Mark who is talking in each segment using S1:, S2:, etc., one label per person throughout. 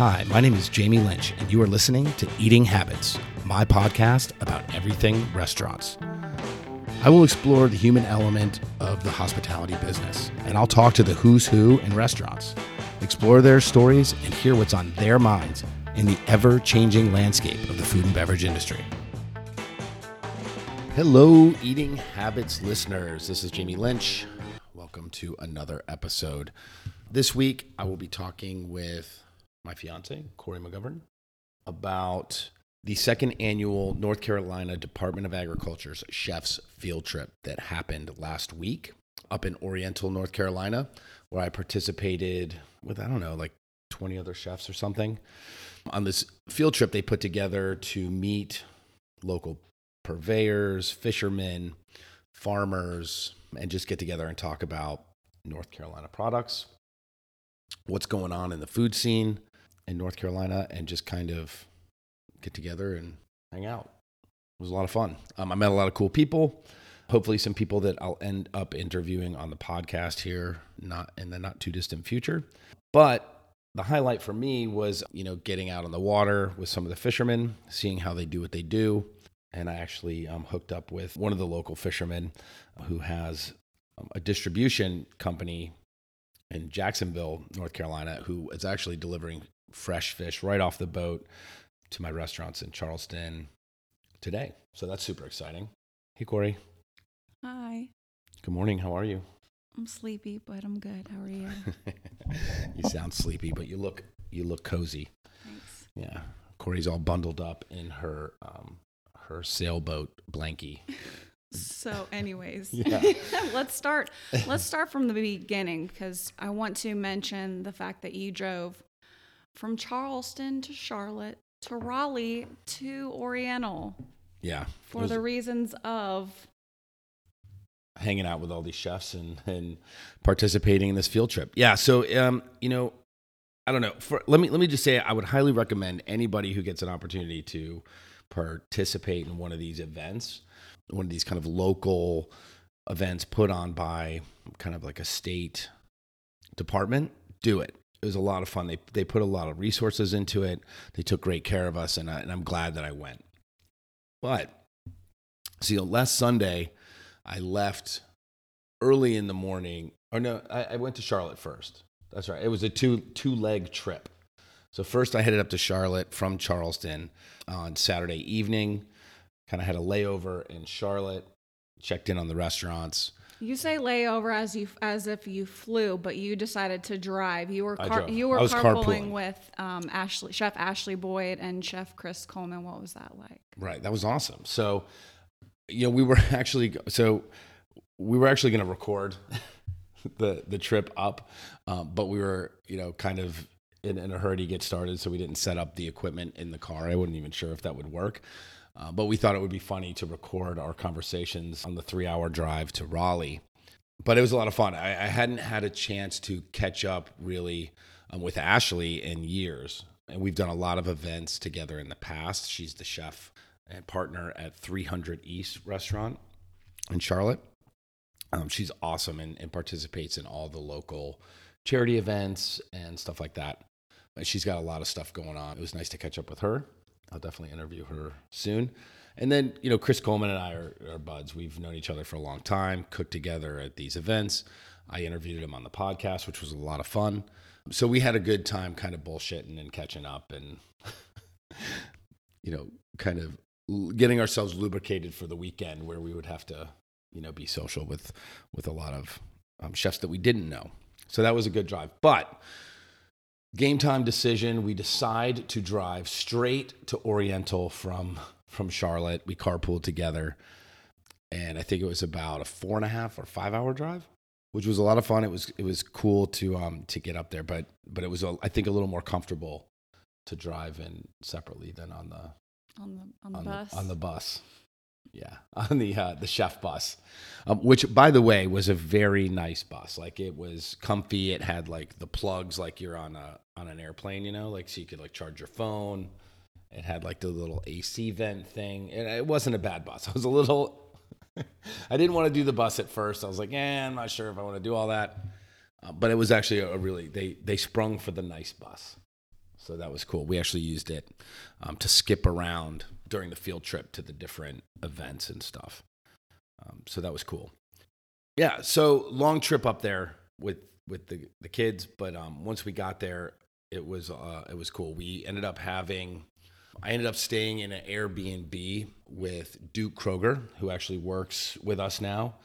S1: Hi, my name is Jamie Lynch, and you are listening to Eating Habits, my podcast about everything restaurants. I will explore the human element of the hospitality business, and I'll talk to the who's who in restaurants, explore their stories, and hear what's on their minds in the ever changing landscape of the food and beverage industry. Hello, Eating Habits listeners. This is Jamie Lynch. Welcome to another episode. This week, I will be talking with my fiance, Corey McGovern, about the second annual North Carolina Department of Agriculture's Chef's Field Trip that happened last week up in Oriental, North Carolina, where I participated with, I don't know, like 20 other chefs or something. On this field trip, they put together to meet local purveyors, fishermen, farmers, and just get together and talk about North Carolina products, what's going on in the food scene in North Carolina, and just kind of get together and hang out. It was a lot of fun. Um, I met a lot of cool people. Hopefully, some people that I'll end up interviewing on the podcast here, not in the not too distant future. But the highlight for me was, you know, getting out on the water with some of the fishermen, seeing how they do what they do. And I actually um, hooked up with one of the local fishermen who has um, a distribution company in Jacksonville, North Carolina, who is actually delivering fresh fish right off the boat to my restaurants in Charleston today. So that's super exciting. Hey, Corey.
S2: Hi.
S1: Good morning. How are you?
S2: I'm sleepy, but I'm good. How are you?
S1: you sound sleepy, but you look you look cozy.
S2: Thanks.
S1: Yeah. Corey's all bundled up in her um, her sailboat blankie.
S2: So, anyways, let's start. Let's start from the beginning because I want to mention the fact that you drove from Charleston to Charlotte to Raleigh to Oriental
S1: Yeah.
S2: for the reasons of
S1: hanging out with all these chefs and and participating in this field trip. Yeah. So um, you know, I don't know. For let me let me just say I would highly recommend anybody who gets an opportunity to participate in one of these events, one of these kind of local events put on by kind of like a state department, do it. It was a lot of fun. They they put a lot of resources into it. They took great care of us, and I, and I'm glad that I went. But see, last Sunday, I left early in the morning. Or no, I, I went to Charlotte first. That's right. It was a two two leg trip. So first, I headed up to Charlotte from Charleston on Saturday evening. Kind of had a layover in Charlotte. Checked in on the restaurants.
S2: You say layover as you as if you flew, but you decided to drive. You were
S1: I
S2: car,
S1: drove.
S2: you were
S1: I was
S2: carpooling
S1: carpooling.
S2: with um, Ashley, Chef Ashley Boyd and Chef Chris Coleman. What was that like?
S1: Right. That was awesome. So, you know, we were actually so we were actually going to record the the trip up, um, but we were you know kind of in, in a hurry to get started, so we didn't set up the equipment in the car. I wasn't even sure if that would work. Uh, but we thought it would be funny to record our conversations on the three hour drive to Raleigh. But it was a lot of fun. I, I hadn't had a chance to catch up really um, with Ashley in years. And we've done a lot of events together in the past. She's the chef and partner at 300 East restaurant in Charlotte. Um, she's awesome and, and participates in all the local charity events and stuff like that. She's got a lot of stuff going on. It was nice to catch up with her. I'll definitely interview her soon. And then, you know, Chris Coleman and I are, are buds. We've known each other for a long time, cooked together at these events. I interviewed him on the podcast, which was a lot of fun. So we had a good time kind of bullshitting and catching up and, you know, kind of getting ourselves lubricated for the weekend where we would have to, you know, be social with, with a lot of um, chefs that we didn't know. So that was a good drive. But game time decision, we decide to drive straight to Oriental from from Charlotte. We carpooled together, and I think it was about a four and a half or five hour drive, which was a lot of fun. It was it was cool to um to get up there, but but it was a, I think a little more comfortable to drive in separately than on the
S2: On the on the
S1: on
S2: bus.
S1: the on the bus. Yeah, on the uh, the chef bus, um, which by the way was a very nice bus. Like it was comfy. It had like the plugs, like you're on a on an airplane, you know, like so you could like charge your phone. It had like the little AC vent thing, and it wasn't a bad bus. I was a little, I didn't want to do the bus at first. I was like, eh, I'm not sure if I want to do all that. Uh, but it was actually a, a really they they sprung for the nice bus. So that was cool. We actually used it um, to skip around during the field trip to the different events and stuff. Um, so that was cool. Yeah. So long trip up there with with the the kids, but um, once we got there, it was uh, it was cool. We ended up having. I ended up staying in an Airbnb with Duke Kroger, who actually works with us now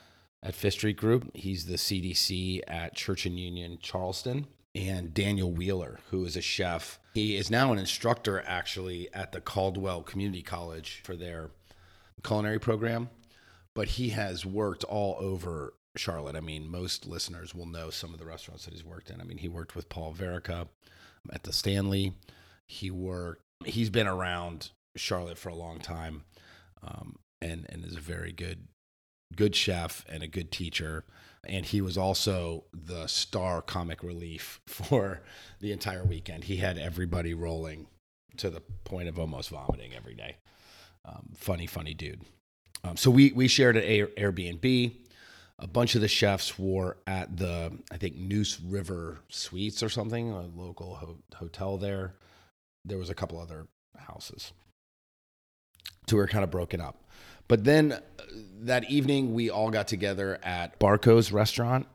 S1: at Fifth Street Group. He's the CDC at Church and Union Charleston. And Daniel Wheeler, who is a chef. He is now an instructor actually at the Caldwell Community College for their culinary program. But he has worked all over Charlotte. I mean, most listeners will know some of the restaurants that he's worked in. I mean, he worked with Paul Verica at the Stanley. He worked, he's been around Charlotte for a long time um, and, and is a very good good chef and a good teacher. And he was also the star comic relief for the entire weekend. He had everybody rolling to the point of almost vomiting every day. Um, funny, funny dude. Um, so we we shared an Airbnb. A bunch of the chefs were at the I think Neuse River Suites or something, a local ho- hotel there. There was a couple other houses. So we were kind of broken up. But then uh, that evening, we all got together at Barco's restaurant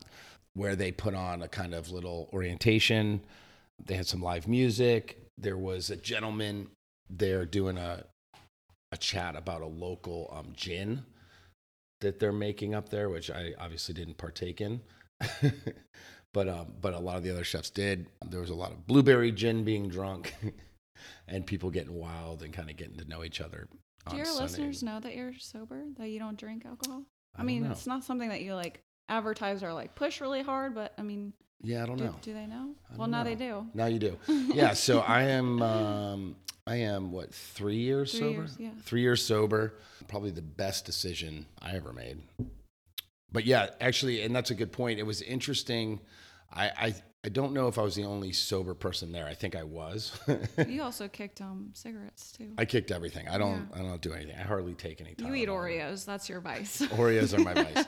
S1: where they put on a kind of little orientation. They had some live music. There was a gentleman there doing a, a chat about a local um, gin that they're making up there, which I obviously didn't partake in. but um, but a lot of the other chefs did. There was a lot of blueberry gin being drunk, and people getting wild and kind of getting to know each other
S2: do your Sunday. listeners know that you're sober, that you don't drink alcohol? I,
S1: I
S2: mean,
S1: know.
S2: it's not something that you like advertise or like push really hard, but I mean,
S1: yeah, I don't
S2: do,
S1: know.
S2: Do they know? Well, now
S1: know.
S2: they do.
S1: Now you do. yeah. So I am, um, I am what three years
S2: three
S1: sober?
S2: Years, yeah.
S1: Three years sober. Probably the best decision I ever made. But yeah, actually, and that's a good point. It was interesting. I, I I don't know if I was the only sober person there. I think I was.
S2: you also kicked um cigarettes too.
S1: I kicked everything. I don't. Yeah. I don't do anything. I hardly take any.
S2: You eat Oreos. That's your vice.
S1: Oreos are my vice,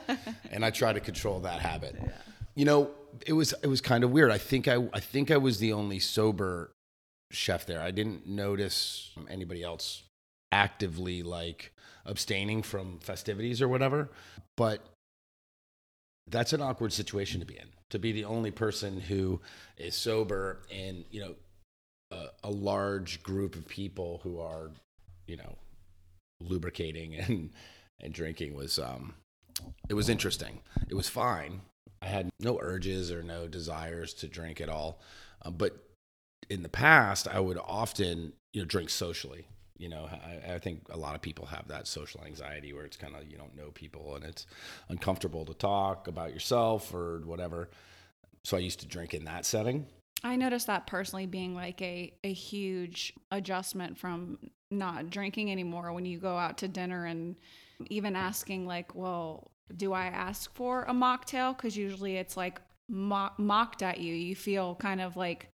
S1: and I try to control that habit. Yeah. You know, it was it was kind of weird. I think I I think I was the only sober chef there. I didn't notice anybody else actively like abstaining from festivities or whatever. But that's an awkward situation to be in to be the only person who is sober and you know a, a large group of people who are you know lubricating and and drinking was um it was interesting. It was fine. I had no urges or no desires to drink at all. Um, but in the past i would often you know drink socially you know I, I, think a lot of people have that social anxiety where it's kind of you don't know people and it's uncomfortable to talk about yourself or whatever. So i used to drink in that setting.
S2: I noticed that personally being like a, a huge adjustment from not drinking anymore when you go out to dinner and even asking like well do i ask for a mocktail? Because usually it's like mock- mocked at you. You feel kind of like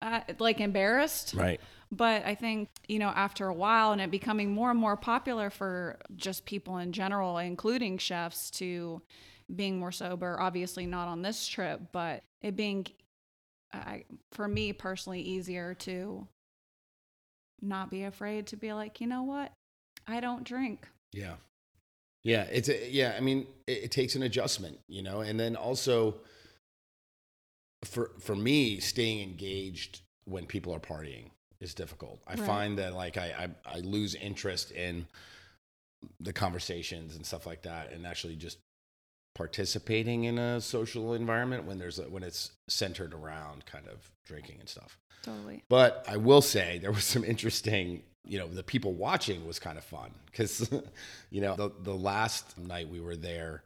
S2: uh, like embarrassed.
S1: Right
S2: but I think, you know, after a while and it becoming more and more popular for just people in general, including chefs, to being more sober, obviously not on this trip, but it being, for me personally, easier to not be afraid to be like, you know what? I don't drink.
S1: Yeah. Yeah. It's, a, yeah. I mean, it, it takes an adjustment, you know, and then also, for for me staying engaged when people are partying is difficult. I right. find that like I, I I lose interest in the conversations and stuff like that, and actually just participating in a social environment when there's a, when it's centered around kind of drinking and stuff.
S2: Totally.
S1: But I will say there was some interesting, you know, the people watching was kind of fun because, you know, the the last night we were there,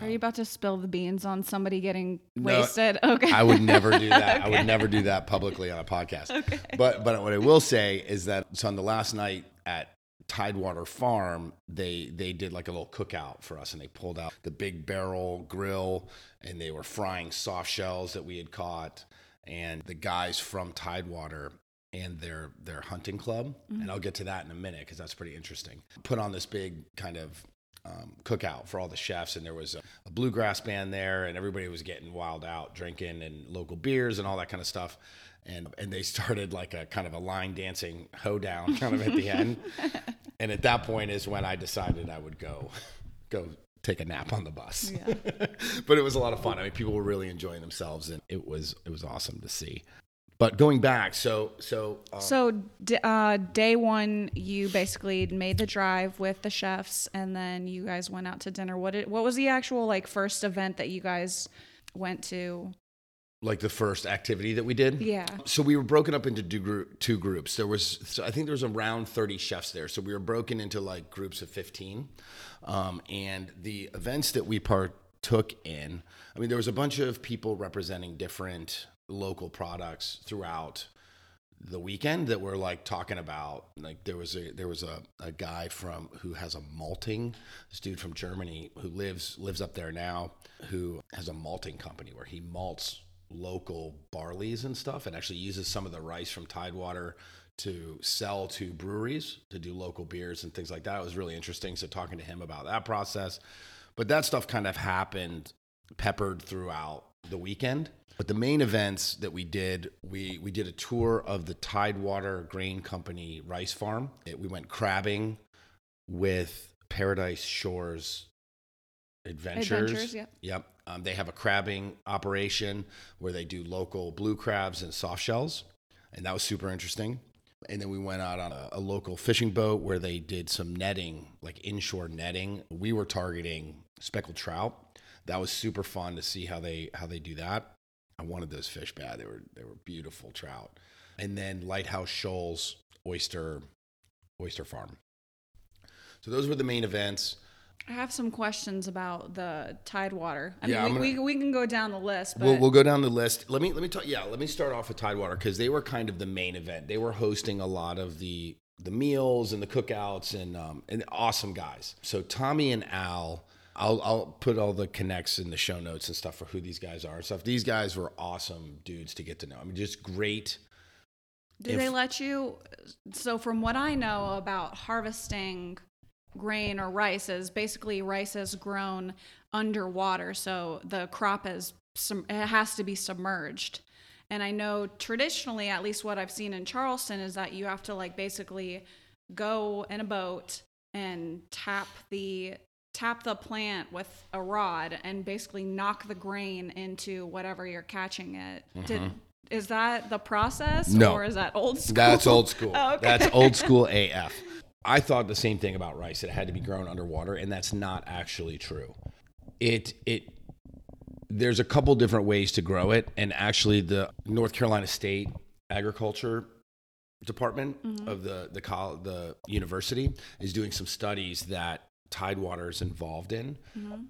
S2: are you about to spill the beans on somebody getting wasted? Okay.
S1: I would never do that. okay. I would never do that publicly on a podcast. Okay. But but what I will say is that so on the last night at Tidewater Farm, they they did like a little cookout for us, and they pulled out the big barrel grill, and they were frying soft shells that we had caught, and the guys from Tidewater and their their hunting club, mm-hmm. and I'll get to that in a minute because that's pretty interesting. Put on this big kind of um, cookout for all the chefs, and there was a, a, bluegrass band there, and everybody was getting wild out, drinking and local beers and all that kind of stuff. and and they started like a kind of a line dancing hoedown kind of at the end. and at that point is when I decided I would go go take a nap on the bus.
S2: Yeah.
S1: but it was a lot of fun. I mean, people were really enjoying themselves, and it was it was awesome to see. But going back, so so um,
S2: So d- uh, day one, you basically made the drive with the chefs, and then you guys went out to dinner. What did, what was the actual like first event that you guys went to?
S1: like the first activity that we did.
S2: Yeah.
S1: So we were broken up into two, group, two groups. There was, so I think there was around 30 chefs there. So we were broken into like groups of 15. Um, and the events that we partook in, I mean, there was a bunch of people representing different local products throughout the weekend that we're like talking about. Like there was a there was a, a guy from who has a malting this dude from germany who lives lives up there now who has a malting company where he malts local barleys and stuff and actually uses some of the rice from tidewater to sell to breweries to do local beers and things like that. It was really interesting so talking to him about that process. But that stuff kind of happened peppered throughout the weekend but the main events that we did, we we did a tour of the Tidewater Grain Company rice farm. It, we went crabbing with Paradise Shores Adventures.
S2: Adventures, yep.
S1: Yep. Um, they have a crabbing operation where they do local blue crabs and soft shells, and that was super interesting. And then we went out on a, a local fishing boat where they did some netting, like inshore netting. We were targeting speckled trout. That was super fun to see how they how they do that. I wanted those fish bad. They were they were beautiful trout. And then Lighthouse Shoals oyster oyster farm. So those were the main events.
S2: I have some questions about the Tidewater. I
S1: Yeah,
S2: mean, we,
S1: gonna-
S2: we, we can go down the list, but
S1: We'll, we'll go down the list. Let me let me talk. Yeah, let me start off with Tidewater because they were kind of the main event. They were hosting a lot of the the meals and the cookouts and um, and awesome guys. So Tommy and Al. I'll, I'll put all the connects in the show notes and stuff for who these guys are and stuff. These guys were awesome dudes to get to know. I mean, just great.
S2: do
S1: if-
S2: they let you? So, from what I know about harvesting grain or rice, is basically rice is grown underwater, so the crop is it has to be submerged. And I know traditionally, at least what I've seen in Charleston, is that you have to like basically go in a boat and tap the tap the plant with a rod and basically knock the grain into whatever you're catching it. Did, is that the process
S1: Mm-hmm. No.
S2: or is that old school?
S1: That's old school.
S2: Oh, okay.
S1: That's old school AF. I thought the same thing about rice. It had to be grown underwater, and that's not actually true. It it there's a couple different ways to grow it, and actually the North Carolina State Agriculture Department of the the the university is doing some studies that Tidewater is involved in,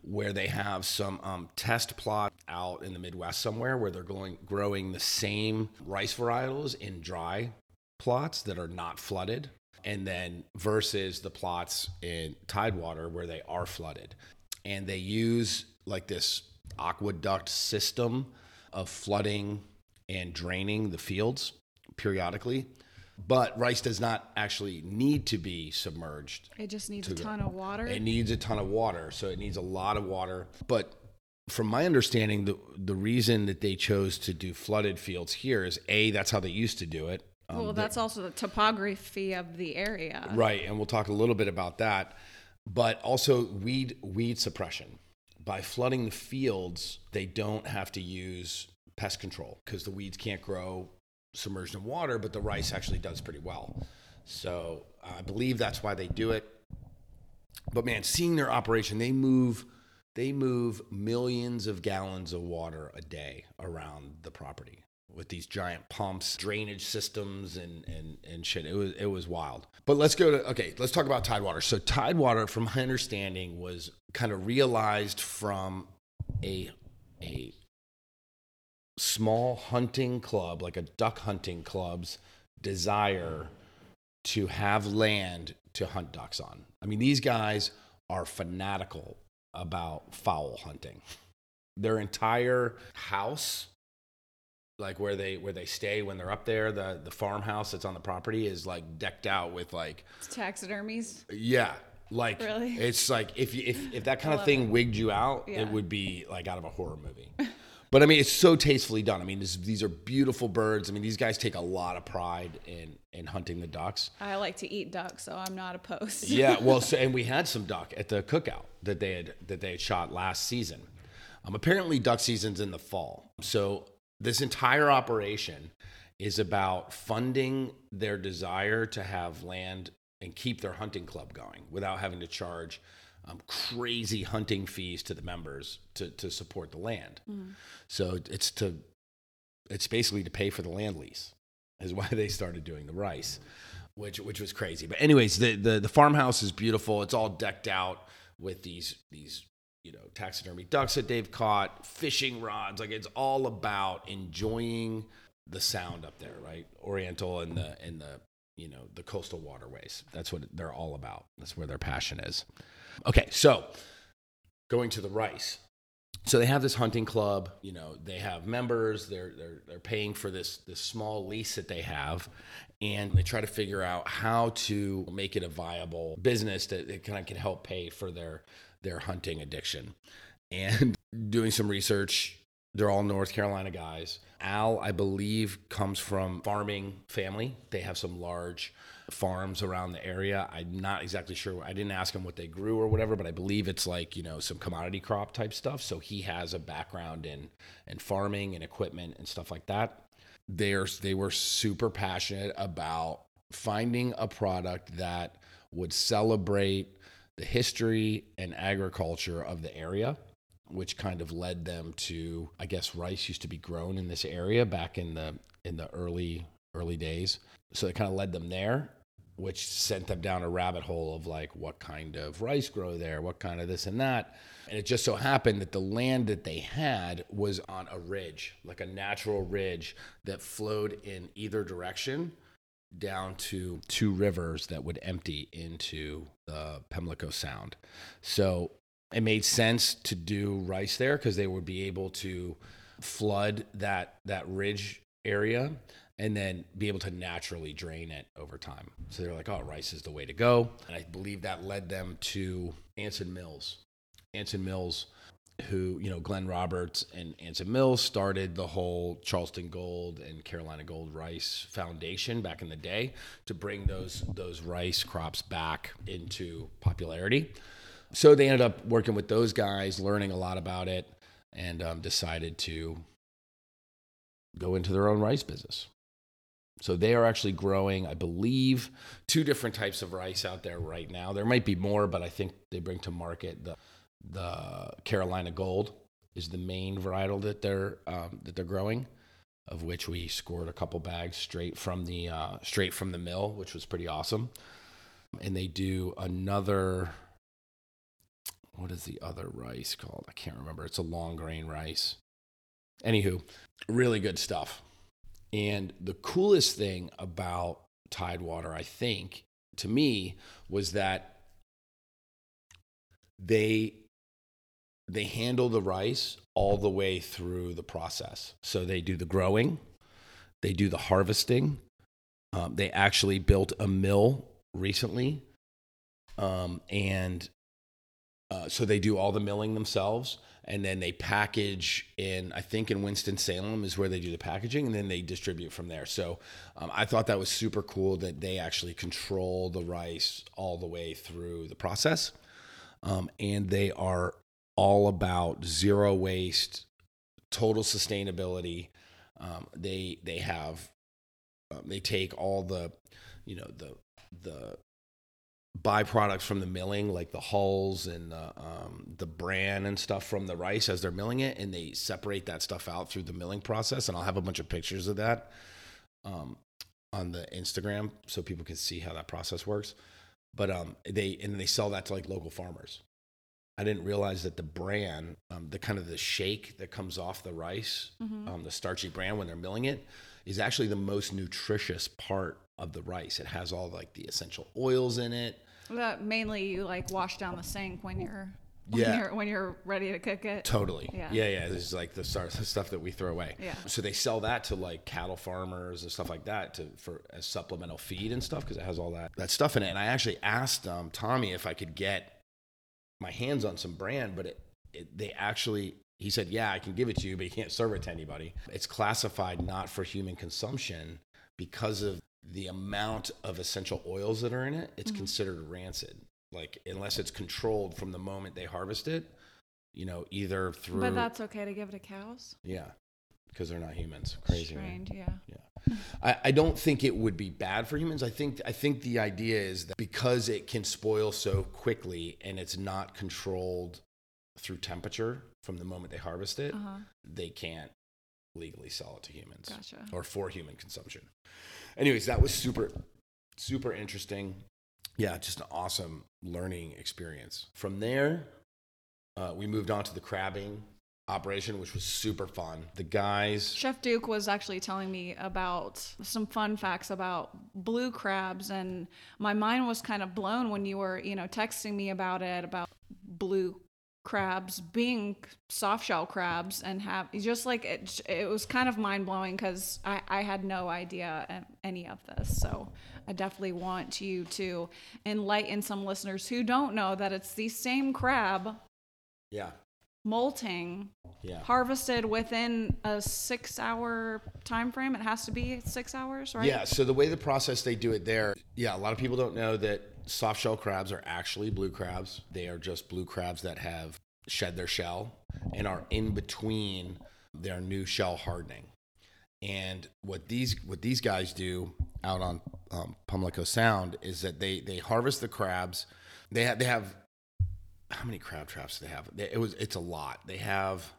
S1: where they have some um, test plot out in the Midwest somewhere where they're going growing the same rice varietals in dry plots that are not flooded, and then versus the plots in Tidewater where they are flooded, and they use like this aqueduct system of flooding and draining the fields periodically. But rice does not actually need to be submerged
S2: It just needs
S1: to
S2: a ton of water.
S1: it needs a ton of water, so it needs a lot of water. But from my understanding, the the reason that they chose to do flooded fields here is a that's how they used to do it. Um,
S2: well, that's also the topography of the area.
S1: right, and we'll talk a little bit about that. But also weed weed suppression. By flooding the fields, they don't have to use pest control because the weeds can't grow submerged in water, but the rice actually does pretty well. So I believe that's why they do it. But man, seeing their operation, they move they move millions of gallons of water a day around the property with these giant pumps, drainage systems and and and shit. It was it was wild. But let's go to okay, let's talk about Tidewater. So Tidewater from my understanding was kind of realized from a a small hunting club, like a duck hunting club's desire to have land to hunt ducks on. I mean, these guys are fanatical about fowl hunting. Their entire house, like where they where they stay when they're up there, the the farmhouse that's on the property is like decked out with like
S2: It's taxidermies.
S1: yeah, like
S2: Really?
S1: it's like if you if if that kind of thing wigged you out,
S2: Yeah.
S1: it would be like out of a horror movie. But I mean, it's so tastefully done. I mean, this, these are beautiful birds. I mean, these guys take a lot of pride in in hunting the ducks.
S2: I like to eat duck, so I'm not opposed.
S1: Yeah, well, so, and we had some duck at the cookout that they had that they had shot last season. Um, apparently, duck season's in the fall, so this entire operation is about funding their desire to have land and keep their hunting club going without having to charge um, crazy hunting fees to the members to, to support the land. So it's to it's basically to pay for the land lease is why they started doing the rice, which which was crazy. But anyways, the the, the farmhouse is beautiful. It's all decked out with these these you know taxidermy ducks that they've caught, fishing rods. Like it's all about enjoying the sound up there, right? Oriental and the and the you know the coastal waterways. That's what they're all about. That's where their passion is. Okay, so going to the rice. So they have this hunting club. You know, they have members. They're they're they're paying for this this small lease that they have, and they try to figure out how to make it a viable business that, that kind of can help pay for their their hunting addiction. And doing some research, they're all North Carolina guys. Al, I believe, comes from farming family. They have some large farms around the area. I'm not exactly sure. I didn't ask him what they grew or whatever, but I believe it's like, you know, some commodity crop type stuff. So he has a background in in farming and equipment and stuff like that. They're they were super passionate about finding a product that would celebrate the history and agriculture of the area which kind of led them to I guess rice used to be grown in this area back in the in the early early days. So it kind of led them there, which sent them down a rabbit hole of like what kind of rice grow there, what kind of this and that. And it just so happened that the land that they had was on a ridge, like a natural ridge that flowed in either direction down to two rivers that would empty into the Pamlico Sound. So it made sense to do rice there because they would be able to flood that that ridge area and then be able to naturally drain it over time. So they're like, oh, rice is the way to go. And I believe that led them to Anson Mills. Anson Mills, who, you know, Glenn Roberts and Anson Mills started the whole Charleston Gold and Carolina Gold Rice Foundation back in the day to bring those those rice crops back into popularity so they ended up working with those guys, learning a lot about it, and um, decided to go into their own rice business. So they are actually growing, I believe, two different types of rice out there right now. There might be more, but I think they bring to market the the Carolina Gold is the main varietal that they're um, that they're growing, of which we scored a couple bags straight from the uh, straight from the mill, which was pretty awesome. And they do another what is the other rice called? I can't remember. It's a long grain rice. Anywho, really good stuff. And the coolest thing about Tidewater, I think, to me, was that they they handle the rice all the way through the process. So they do the growing, they do the harvesting. Um, they actually built a mill recently, um, and uh, so they do all the milling themselves and then they package in i think in winston-salem is where they do the packaging and then they distribute from there. So um, i thought that was super cool that they actually control the rice all the way through the process. Um, and they are all about zero waste total sustainability. Um, they they have um, they take all the you know the the byproducts from the milling, like the hulls and the, um, the bran and stuff from the rice as they're milling it, and they separate that stuff out through the milling process. And I'll have a bunch of pictures of that um, on the Instagram so people can see how that process works. But um, they and they sell that to like local farmers. I didn't realize that the bran, um, the kind of the shake that comes off the rice, um, the starchy bran when they're milling it, is actually the most nutritious part of the rice. It has all like the essential oils in it.
S2: That mainly you like wash down the sink when you're when
S1: Yeah.
S2: you're when you're ready to cook it.
S1: Totally.
S2: Yeah.
S1: Yeah. Yeah. This is like the, the stuff that we throw away.
S2: Yeah.
S1: So they sell that to like cattle farmers and stuff like that to for as supplemental feed and stuff because it has all that that stuff in it. And I actually asked um, Tommy if I could get my hands on some brand, but it, it they actually he said, Yeah, I can give it to you, but you can't serve it to anybody. It's classified not for human consumption because of the amount of essential oils that are in it. It's considered rancid. Like, unless it's controlled from the moment they harvest it, you know, either through.
S2: But that's okay to give it to cows.
S1: yeah, because they're not humans. Crazy. right?
S2: Strange, yeah.
S1: I, I don't think it would be bad for humans. I think I think the idea is that because it can spoil so quickly and it's not controlled through temperature from the moment they harvest it,
S2: Uh-huh.
S1: they can't legally sell it to humans
S2: Gotcha.
S1: or for human consumption. Anyways, that was super super interesting. Yeah, just an awesome learning experience. From there, uh, we moved on to the crabbing operation, which was super fun. The guys
S2: Chef Duke was actually telling me about some fun facts about blue crabs, and my mind was kind of blown when you were, you know, texting me about it about blue crabs being soft shell crabs and have just like it, it was kind of mind blowing because I, I had no idea any of this. So I definitely want you to enlighten some listeners who don't know that it's the same crab
S1: Yeah.
S2: molting
S1: Yeah.
S2: harvested within a six hour time frame it has to be six hours right
S1: Yeah, so the way the process they do it there, yeah, a lot of people don't know that soft shell crabs are actually blue crabs. They are just blue crabs that have shed their shell and are in between their new shell hardening. And what these what these guys do out on um, Sound is that they they harvest the crabs. They have they have how many crab traps do they have? They- It was it's a lot. They have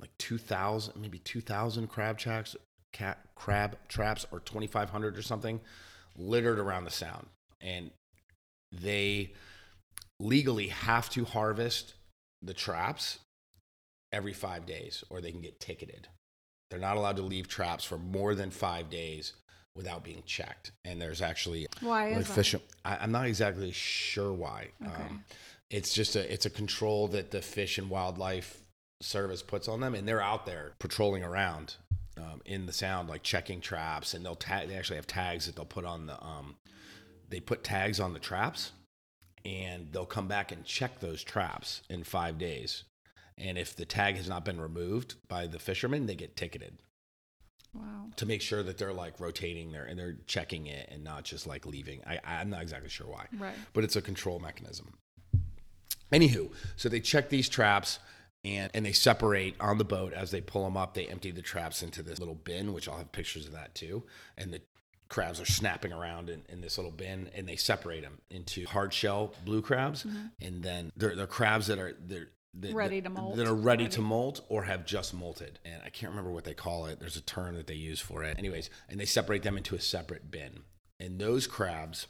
S1: like two thousand, maybe two thousand crab traps, cat crab traps, or twenty five hundred or something, littered around the sound, and they legally have to harvest the traps every five days, or they can get ticketed. They're not allowed to leave traps for more than five days without being checked. And there's actually
S2: why
S1: like
S2: is that?
S1: fish. I, I'm not exactly sure why.
S2: Okay.
S1: Um, it's just a it's a control that the Fish and Wildlife Service puts on them, and they're out there patrolling around um, in the sound, like checking traps, and they'll tag. They actually have tags that they'll put on the. Um, they put tags on the traps, and they'll come back and check those traps in five days. And if the tag has not been removed by the fishermen, they get ticketed
S2: wow
S1: to make sure that they're like rotating there and they're checking it and not just like leaving. I, I'm not exactly sure why
S2: right
S1: but it's a control mechanism. Anywho, so they check these traps and and they separate on the boat as they pull them up. They empty the traps into this little bin, which I'll have pictures of that too. And the crabs are snapping around in, in this little bin, and they separate them into hard shell blue crabs, mm-hmm. and then they're, they're crabs that are they're that,
S2: Ready to molt.
S1: that are ready,
S2: Ready.
S1: to molt or have just molted. And I can't remember what they call it. There's a term that they use for it. Anyways, and they separate them into a separate bin. And those crabs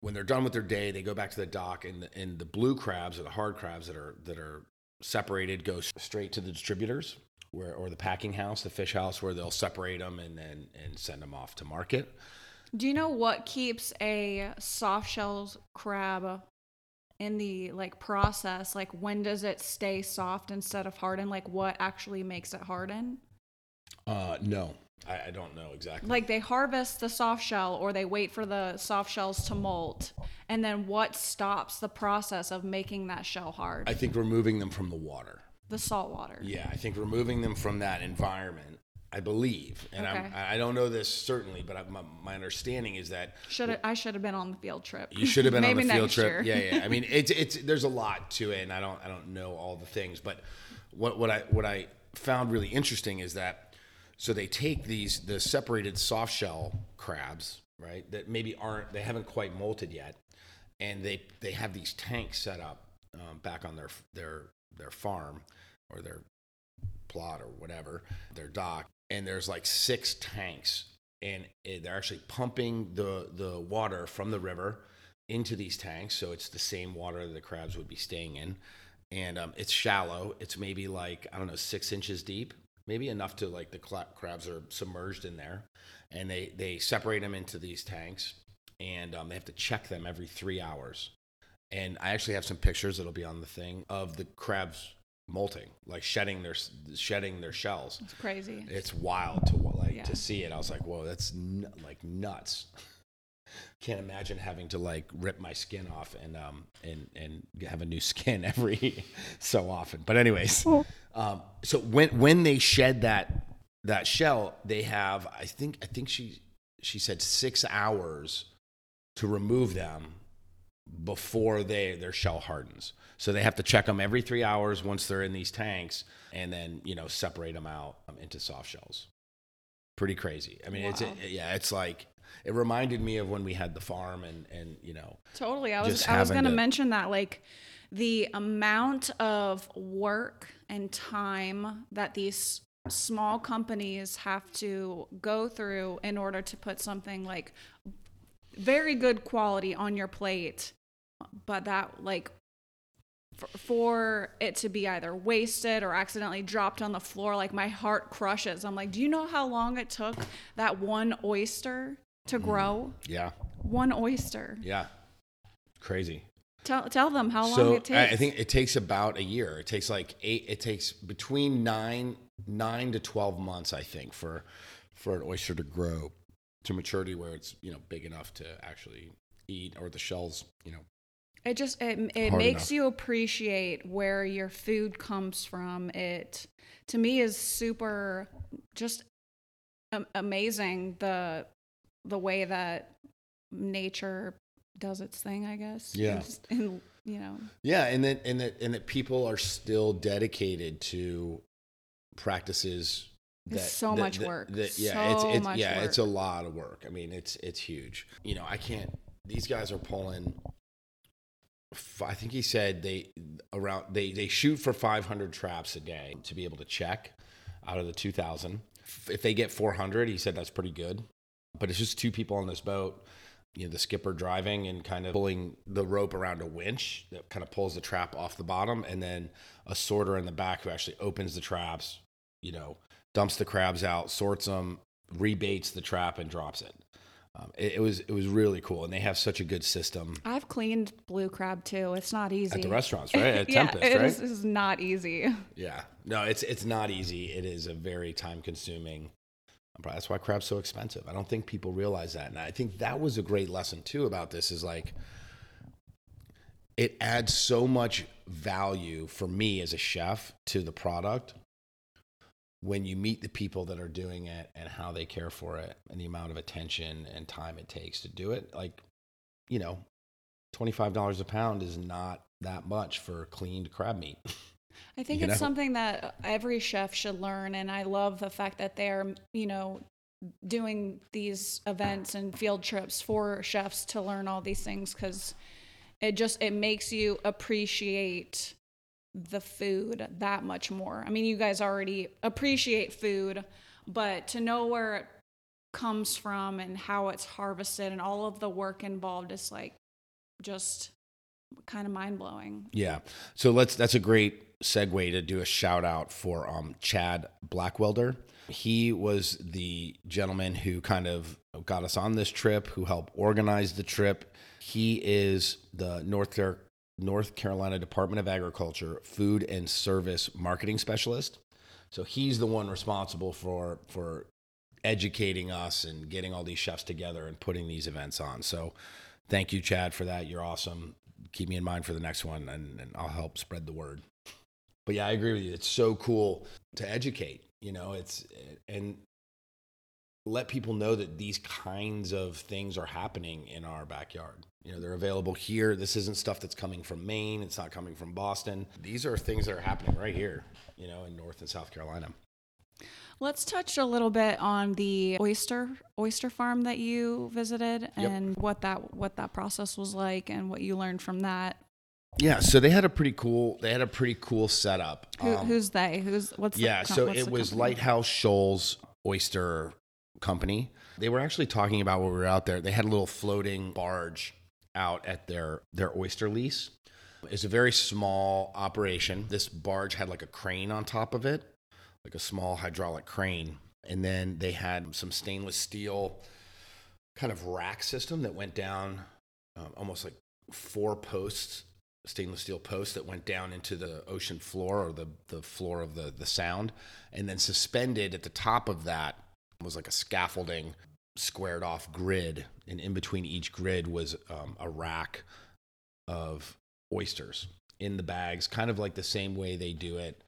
S1: when they're done with their day, they go back to the dock, and the, and the blue crabs or the hard crabs that are that are separated go straight to the distributors, where or the packing house, the fish house, where they'll separate them and then and send them off to market.
S2: Do you know what keeps a soft shell crab in the like process like when does it stay soft instead of harden like what actually makes it harden
S1: Uh, no, I, I don't know exactly.
S2: like they harvest the soft shell or they wait for the soft shells to molt and then what stops the process of making that shell hard
S1: I think removing them from the water.
S2: the salt water
S1: Yeah, I think removing them from that environment. I believe, and
S2: Okay.
S1: I'm, I don't know this certainly, but I, my, my understanding is that
S2: should I should have been on the field trip
S1: You should have been on the field trip.
S2: year.
S1: Yeah, yeah. I mean, it's it's there's a lot to it, and I don't I don't know all the things, but what what I what I found really interesting is that so they take these the separated soft shell crabs, right? That maybe aren't they haven't quite molted yet, and they they have these tanks set up um, back on their their their farm or their plot or whatever their dock, and there's like six tanks, and they're actually pumping the the water from the river into these tanks, so it's the same water that the crabs would be staying in, and um, it's shallow. It's maybe like I don't know six inches deep, maybe enough to like the crabs are submerged in there, and they they separate them into these tanks, and um, they have to check them every three hours. And I actually have some pictures that'll be on the thing of the crabs molting, like shedding their shedding their shells.
S2: it's crazy
S1: It's wild to like
S2: Yeah.
S1: to see it. I was like, whoa, that's n- like nuts. can't imagine having to like rip my skin off and um and and have a new skin every so often. But anyways, um, so when when they shed that that shell, they have I think I think she she said six hours to remove them before they their shell hardens. So they have to check them every three hours once they're in these tanks, and then you know separate them out um, into soft shells. Pretty crazy. I mean, it's it, yeah, it's like it reminded me of when we had the farm and and you know
S2: Totally. I was I was going to- mention that like the amount of work and time that these small companies have to go through in order to put something like very good quality on your plate but that like for, for it to be either wasted or accidentally dropped on the floor like my heart crushes i'm like do you know how long it took that one oyster to mm-hmm. grow
S1: yeah
S2: one oyster
S1: yeah crazy.
S2: Tell tell them how long
S1: so
S2: it takes.
S1: I I think it takes about a year. It takes like eight. It takes between nine nine to twelve months, I think, for for an oyster to grow to maturity where it's you know big enough to actually eat or the shells you know
S2: it just it it
S1: hard
S2: makes
S1: enough.
S2: you appreciate where your food comes from. It to me is super just amazing the the way that nature does its thing. I guess.
S1: Yeah.
S2: Just in you know.
S1: Yeah, and that and that and that people are still dedicated to practices. That,
S2: It's so
S1: that-
S2: much
S1: that-
S2: work.
S1: that- yeah,
S2: So
S1: it's, it's yeah, it's a lot of work. I mean, it's it's huge. You know, I can't. These guys are pulling. I think he said they around they they shoot for 500 traps a day to be able to check out of the 2,000. If they get 400, he said that's pretty good. But it's just two people on this boat you know the skipper driving and kind of pulling the rope around a winch that kind of pulls the trap off the bottom and then a sorter in the back who actually opens the traps you know dumps the crabs out sorts them rebaits the trap and drops it um, it, it was it was really cool and they have such a good system
S2: I've cleaned blue crab too. It's not easy.
S1: at the restaurants right at
S2: yeah,
S1: tempest
S2: it
S1: right
S2: is- is not easy.
S1: yeah no it's it's not easy it is a very time consuming that's why crab's so expensive i don't think people realize that and i think that was a great lesson too about this is like it adds so much value for me as a chef to the product when you meet the people that are doing it and how they care for it and the amount of attention and time it takes to do it like you know $25 a pound is not that much for cleaned crab meat
S2: I think
S1: You
S2: it's
S1: know?
S2: something that every chef should learn, and I love the fact that they're, you know, doing these events and field trips for chefs to learn all these things because it just it makes you appreciate the food that much more. I mean, you guys already appreciate food, but to know where it comes from and how it's harvested and all of the work involved is like just kind of mind blowing.
S1: Yeah. So let's that's a great segue to do a shout out for um, Chad Blackwelder. He was the gentleman who kind of got us on this trip, who helped organize the trip. He is the North North Carolina Department of Agriculture Food and Service Marketing Specialist. So he's the one responsible for for educating us and getting all these chefs together and putting these events on. So thank you, Chad, for that. You're awesome. Keep me in mind for the next one, and, and I'll help spread the word. But yeah, I agree with you. It's so cool to educate. You know, it's and let people know that these kinds of things are happening in our backyard. You know, they're available here. This isn't stuff that's coming from Maine. It's not coming from Boston. These are things that are happening right here. You know, in North and South Carolina.
S2: Let's touch a little bit on the oyster oyster farm that you visited
S1: Yep.
S2: and what that what that process was like and what you learned from that.
S1: Yeah, so they had a pretty cool. They had a pretty cool setup.
S2: Who,
S1: Um,
S2: who's they? Who's what's
S1: yeah,
S2: com-
S1: so
S2: what's
S1: it
S2: the
S1: was
S2: company?
S1: Lighthouse Shoals Oyster Company. They were actually talking about when we were out there. They had a little floating barge out at their their oyster lease. It's a very small operation. This barge had like a crane on top of it, like a small hydraulic crane, and then they had some stainless steel kind of rack system that went down, um, almost like four posts stainless steel posts that went down into the ocean floor or the, the floor of the, the sound. And then suspended at the top of that was like a scaffolding squared off grid, and in between each grid was um, a rack of oysters in the bags, kind of like the same way they do it,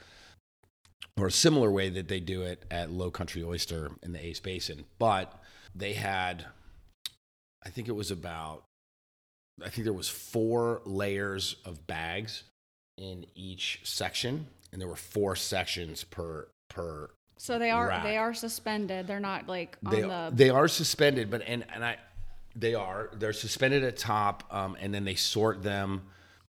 S1: or a similar way that they do it at Low Country Oyster in the Ace Basin. But they had, I think it was about, I think there was four layers of bags in each section, and there were four sections per per
S2: So they are they are suspended. They're not like on
S1: they,
S2: the
S1: they are suspended, but and and I they are they're suspended at top, um, and then they sort them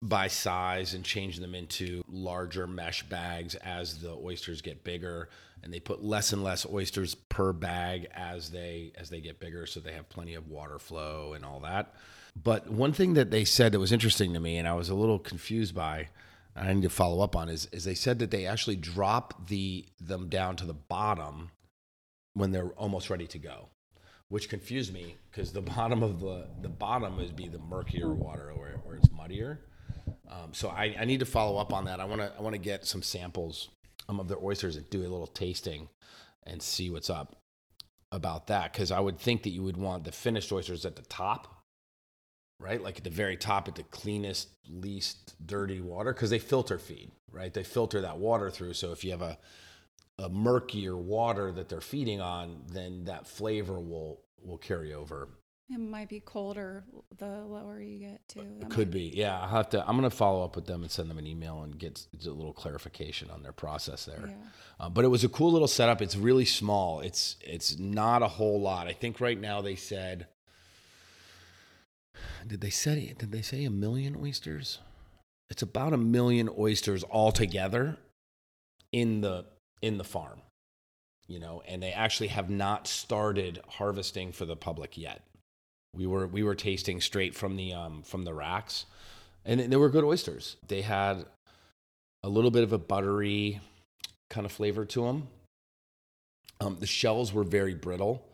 S1: by size and change them into larger mesh bags as the oysters get bigger, and they put less and less oysters per bag as they as they get bigger, so they have plenty of water flow and all that. But one thing that they said that was interesting to me, and I was a little confused by, I need to follow up on, is is they said that they actually drop the them down to the bottom when they're almost ready to go, which confused me because the bottom of the the bottom would be the murkier water where, where it's muddier. Um, so I, I need to follow up on that. I want to I want to get some samples um, of their oysters and do a little tasting and see what's up about that because I would think that you would want the finished oysters at the top, right? Like at the very top, at the cleanest, least dirty water because they filter feed, right? They filter that water through. So if you have a a murkier water that they're feeding on, then that flavor will will carry over.
S2: it might be colder the lower you get too. That
S1: Could
S2: might-
S1: be, yeah. I'll have to. I'm gonna follow up with them and send them an email and get a little clarification on their process there.
S2: Yeah.
S1: Uh, but it was a cool little setup. It's really small. It's it's not a whole lot. I think right now they said. Did they say did they say a million oysters? It's about a million oysters altogether in the in the farm. You know, and they actually have not started harvesting for the public yet. We were we were tasting straight from the um from the racks, and they were good oysters. They had a little bit of a buttery kind of flavor to them. Um, the shells were very brittle.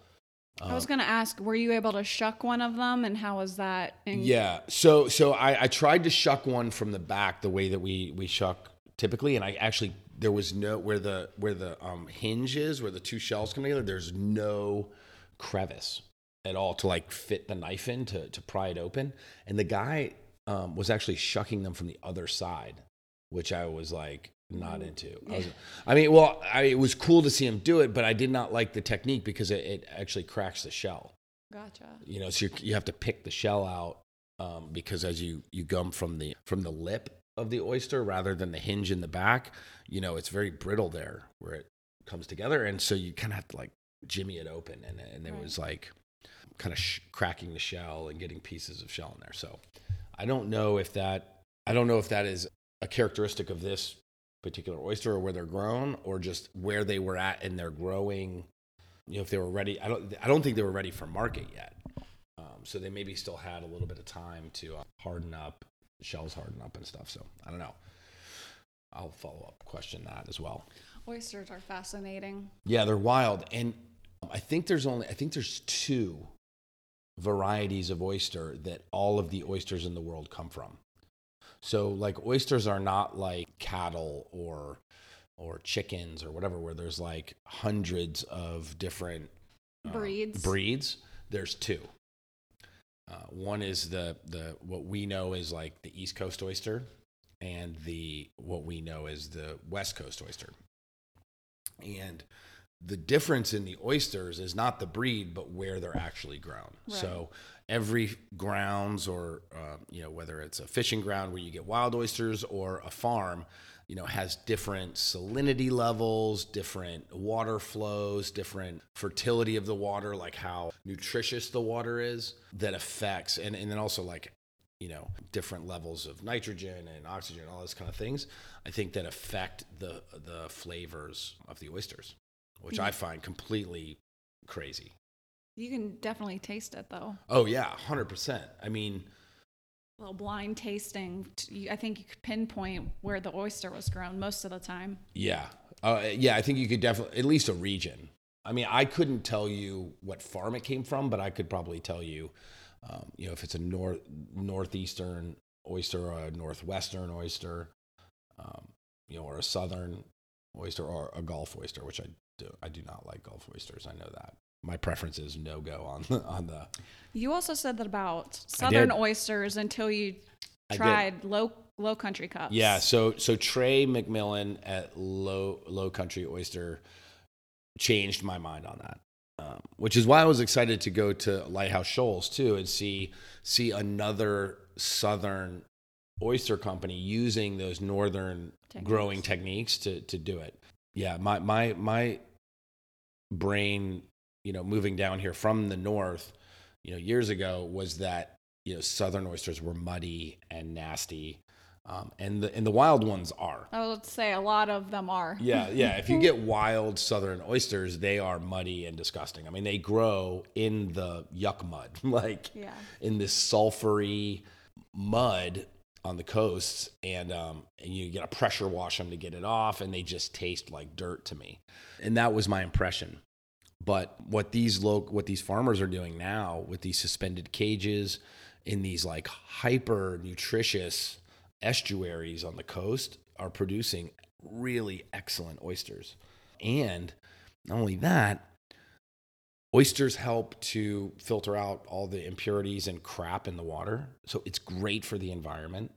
S2: I was
S1: Um,
S2: gonna ask, were you able to shuck one of them, and how was that? in-
S1: yeah. So so I, I tried to shuck one from the back the way that we we shuck typically, and I actually there was no where the where the um, hinge is where the two shells come together. There's no crevice at all to like fit the knife in to to pry it open. And the guy um, was actually shucking them from the other side, which I was like not into. I, was, I mean, well, I, it was cool to see him do it, but I did not like the technique because it, it actually cracks the shell
S2: Gotcha.
S1: you know so you you have to pick the shell out um, because as you you gum from the from the lip of the oyster rather than the hinge in the back you know it's very brittle there where it comes together and so you kind of have to like jimmy it open and and it
S2: Right.
S1: was like kind of sh- cracking the shell and getting pieces of shell in there so i don't know if that i don't know if that is a characteristic of this particular oyster or where they're grown or just where they were at in their growing you know if they were ready i don't i don't think they were ready for market yet. Um, so they maybe still had a little bit of time to uh, harden up shells harden up and stuff. So i don't know. I'll follow up question that as well.
S2: Oysters are fascinating.
S1: yeah they're wild. And i think there's only i think there's two varieties of oyster that all of the oysters in the world come from so like oysters are not like cattle or or chickens or whatever where there's like hundreds of different uh,
S2: Breeds.
S1: breeds there's two uh, one is the the what we know is like the east coast oyster and the what we know is the west coast oyster and the difference in the oysters is not the breed but where they're actually grown
S2: Right.
S1: so every grounds or uh, you know whether it's a fishing ground where you get wild oysters or a farm you know has different salinity levels different water flows different fertility of the water like how nutritious the water is that affects and, and then also like you know different levels of nitrogen and oxygen all those kind of things i think that affect the the flavors of the oysters which i find completely crazy
S2: You can definitely taste it though.
S1: oh yeah 100% i mean
S2: A little blind tasting. I think you could pinpoint where the oyster was grown most of the time.
S1: Yeah. Uh, yeah, I think you could definitely, at least a region. I mean, I couldn't tell you what farm it came from, but I could probably tell you, um, you know, if it's a north northeastern oyster or a northwestern oyster, um, you know, or a southern oyster or a Gulf oyster, which I do. I do not like Gulf oysters. I know that. My preference is no go on the, on the.
S2: You also said that about southern oysters until you tried low low country cups.
S1: Yeah, so so Trey McMillan at Low Low Country Oyster changed my mind on that, um, which is why I was excited to go to Lighthouse Shoals too and see see another southern oyster company using those northern
S2: Techniques.
S1: growing techniques to to do it. Yeah, my my my brain, you know, moving down here from the north, you know, years ago was that you know southern oysters were muddy and nasty, um, and the and the wild ones are.
S2: I would say a lot of them are.
S1: Yeah, yeah. If you get wild southern oysters, they are muddy and disgusting. I mean, they grow in the yuck mud, like
S2: Yeah.
S1: in this sulfury mud on the coasts, and um, and you got to pressure wash them to get it off, and they just taste like dirt to me. And that was my impression. But what these low, what these farmers are doing now with these suspended cages in these like hyper nutritious estuaries on the coast are producing really excellent oysters. And not only that, oysters help to filter out all the impurities and crap in the water. So it's great for the environment.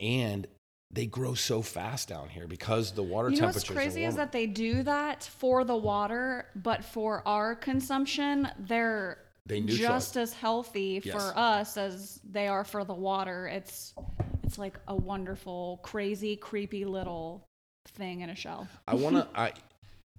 S1: And they grow so fast down here because the water
S2: You know what's
S1: temperatures
S2: crazy
S1: are
S2: is that they do that for the water, but for our consumption, they're
S1: They
S2: just as healthy
S1: Yes.
S2: for us as they are for the water. It's it's like a wonderful, crazy, creepy little thing in a shell.
S1: I want to. I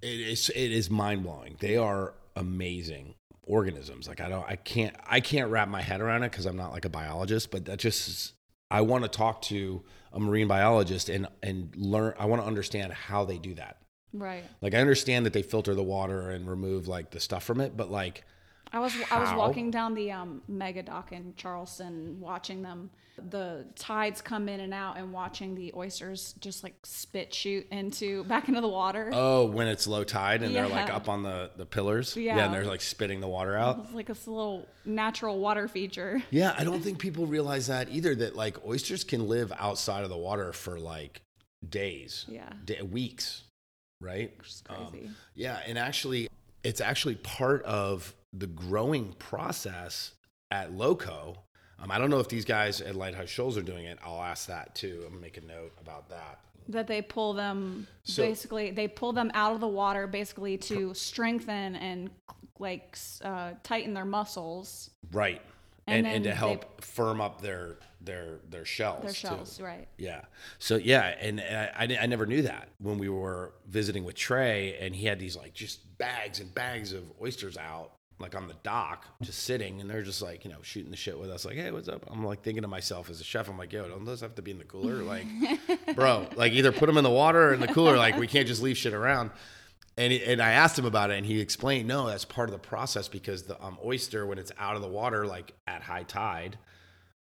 S1: it is it is mind blowing. They are amazing organisms. Like I don't. I can't. I can't wrap my head around it because I'm not like a biologist. But that just. I want to talk to a marine biologist and and learn. I want to understand how they do that.
S2: Right.
S1: Like I understand that they filter the water and remove like the stuff from it, but like
S2: I was I was walking down the um, mega dock in Charleston, watching them. The tides come in and out, and watching the oysters just like spit shoot into back into the water.
S1: oh, when it's low tide and they're like up on the the pillars,
S2: Yeah.
S1: and they're like spitting the water out.
S2: It's like this little natural water feature.
S1: Yeah, I don't think people realize that either. That like oysters can live outside of the water for like days,
S2: Yeah,
S1: day, weeks, right? Um,
S2: crazy.
S1: yeah, and actually, it's actually part of the growing process at Loco. Um, I don't know if these guys at Lighthouse Shoals are doing it. I'll ask that too. I'm gonna make a note about that.
S2: that they pull them
S1: So-
S2: basically they pull them out of the water basically to strengthen and like uh, tighten their muscles,
S1: Right,
S2: And
S1: and and, to help firm up their their their shells.
S2: their
S1: too.
S2: shells, right?
S1: Yeah. So yeah, and, and I, I never knew that when we were visiting with Trey, and he had these like just bags and bags of oysters out, like on the dock, just sitting, and they're just like you know shooting the shit with us, like hey, what's up? I'm like thinking to myself as a chef, I'm like, yo, don't those have to be in the cooler? Like, bro, like either put them in the water or in the cooler. Like we can't just leave shit around. And, he, and I asked him about it, and he explained, no, that's part of the process because the um, oyster, when it's out of the water, like at high tide,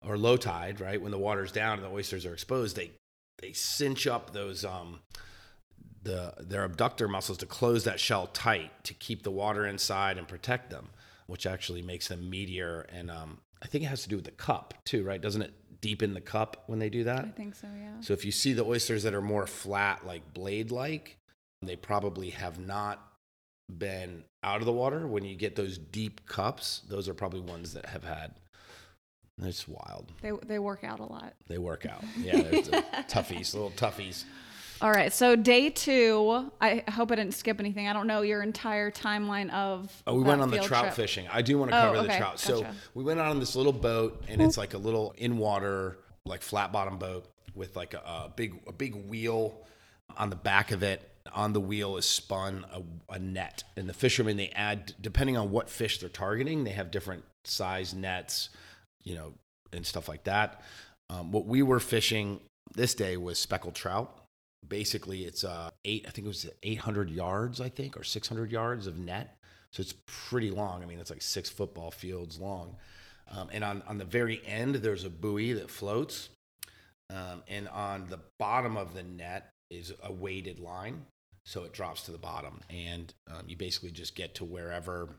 S1: or low tide, right? When the water's down and the oysters are exposed, they they cinch up those um the their adductor muscles to close that shell tight to keep the water inside and protect them, which actually makes them meatier. And um, I think it has to do with the cup too, right? Doesn't it deepen the cup when they do that?
S2: I think so, yeah.
S1: So if you see the oysters that are more flat, like blade like, they probably have not been out of the water. When you get those deep cups, those are probably ones that have had. It's wild.
S2: They they work out a lot.
S1: They work out. Yeah, there's the toughies, little toughies.
S2: All right, so day two. I hope I didn't skip anything. I don't know your entire timeline of.
S1: Oh, we went on the trout
S2: trip.
S1: fishing. I do want to
S2: Oh,
S1: cover the
S2: okay,
S1: trout. So
S2: gotcha.
S1: we went out on this little boat, and it's like a little in water, like flat bottom boat with like a, a big a big wheel on the back of it. On the wheel is spun a, a net, and the fishermen they add depending on what fish they're targeting. They have different size nets, you know, and stuff like that. Um, what we were fishing this day was speckled trout. Basically, it's uh eight. I think it was 800 yards, I think, or 600 yards of net. So it's pretty long. I mean, it's like six football fields long. Um, and on, on the very end, there's a buoy that floats. Um, and on the bottom of the net is a weighted line. So it drops to the bottom. And um, you basically just get to wherever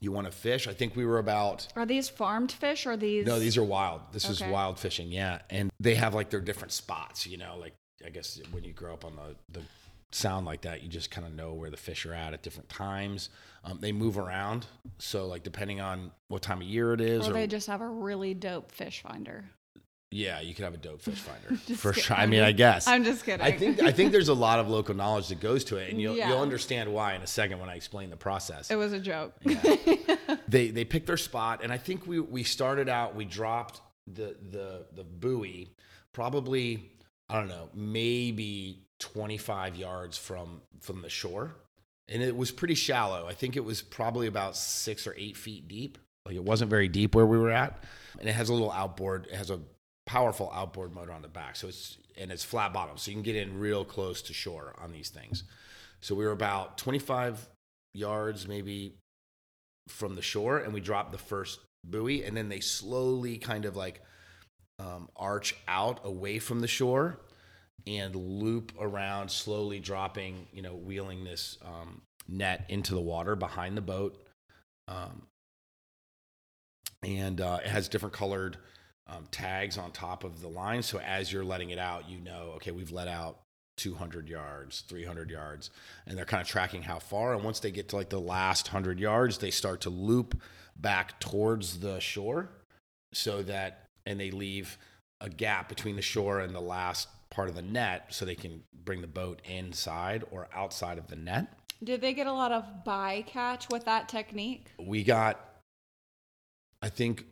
S1: you want to fish. I think we were about
S2: Are these farmed fish or these?
S1: no, these are wild. This is wild fishing, yeah. And they have like their different spots, you know, like I guess when you grow up on the, the sound like that. You just kind of know where the fish are at at different times. Um, they move around, so like depending on what time of year it is,
S2: Or
S1: or,
S2: they just have a really dope fish finder.
S1: yeah, you could have a dope fish finder for sure. I mean, I guess.
S2: I'm just kidding.
S1: I think I think there's a lot of local knowledge that goes to it, and you'll
S2: Yeah.
S1: you'll understand why in a second when I explain the process.
S2: it was a joke.
S1: they they picked their spot, and I think we we started out. We dropped the the the buoy probably I don't know maybe 25 yards from from the shore, and it was pretty shallow. I think it was probably about six or eight feet deep. Like it wasn't very deep where we were at, and it has a little outboard. It has a powerful outboard motor on the back, so it's and it's flat bottom, so you can get in real close to shore on these things. So we were about 25 yards, maybe from the shore and we dropped the first buoy and then they slowly kind of like um, arch out away from the shore and loop around slowly dropping you know wheeling this um, net into the water behind the boat. Um, and uh, it has different colored um, tags on top of the line. So as you're letting it out you know okay we've let out 200 yards 300 yards and they're kind of tracking how far. And once they get to like the last 100 yards they start to loop back towards the shore so that and they leave a gap between the shore and the last part of the net so they can bring the boat inside or outside of the net
S2: Did they get a lot of bycatch with that technique?
S1: we got i think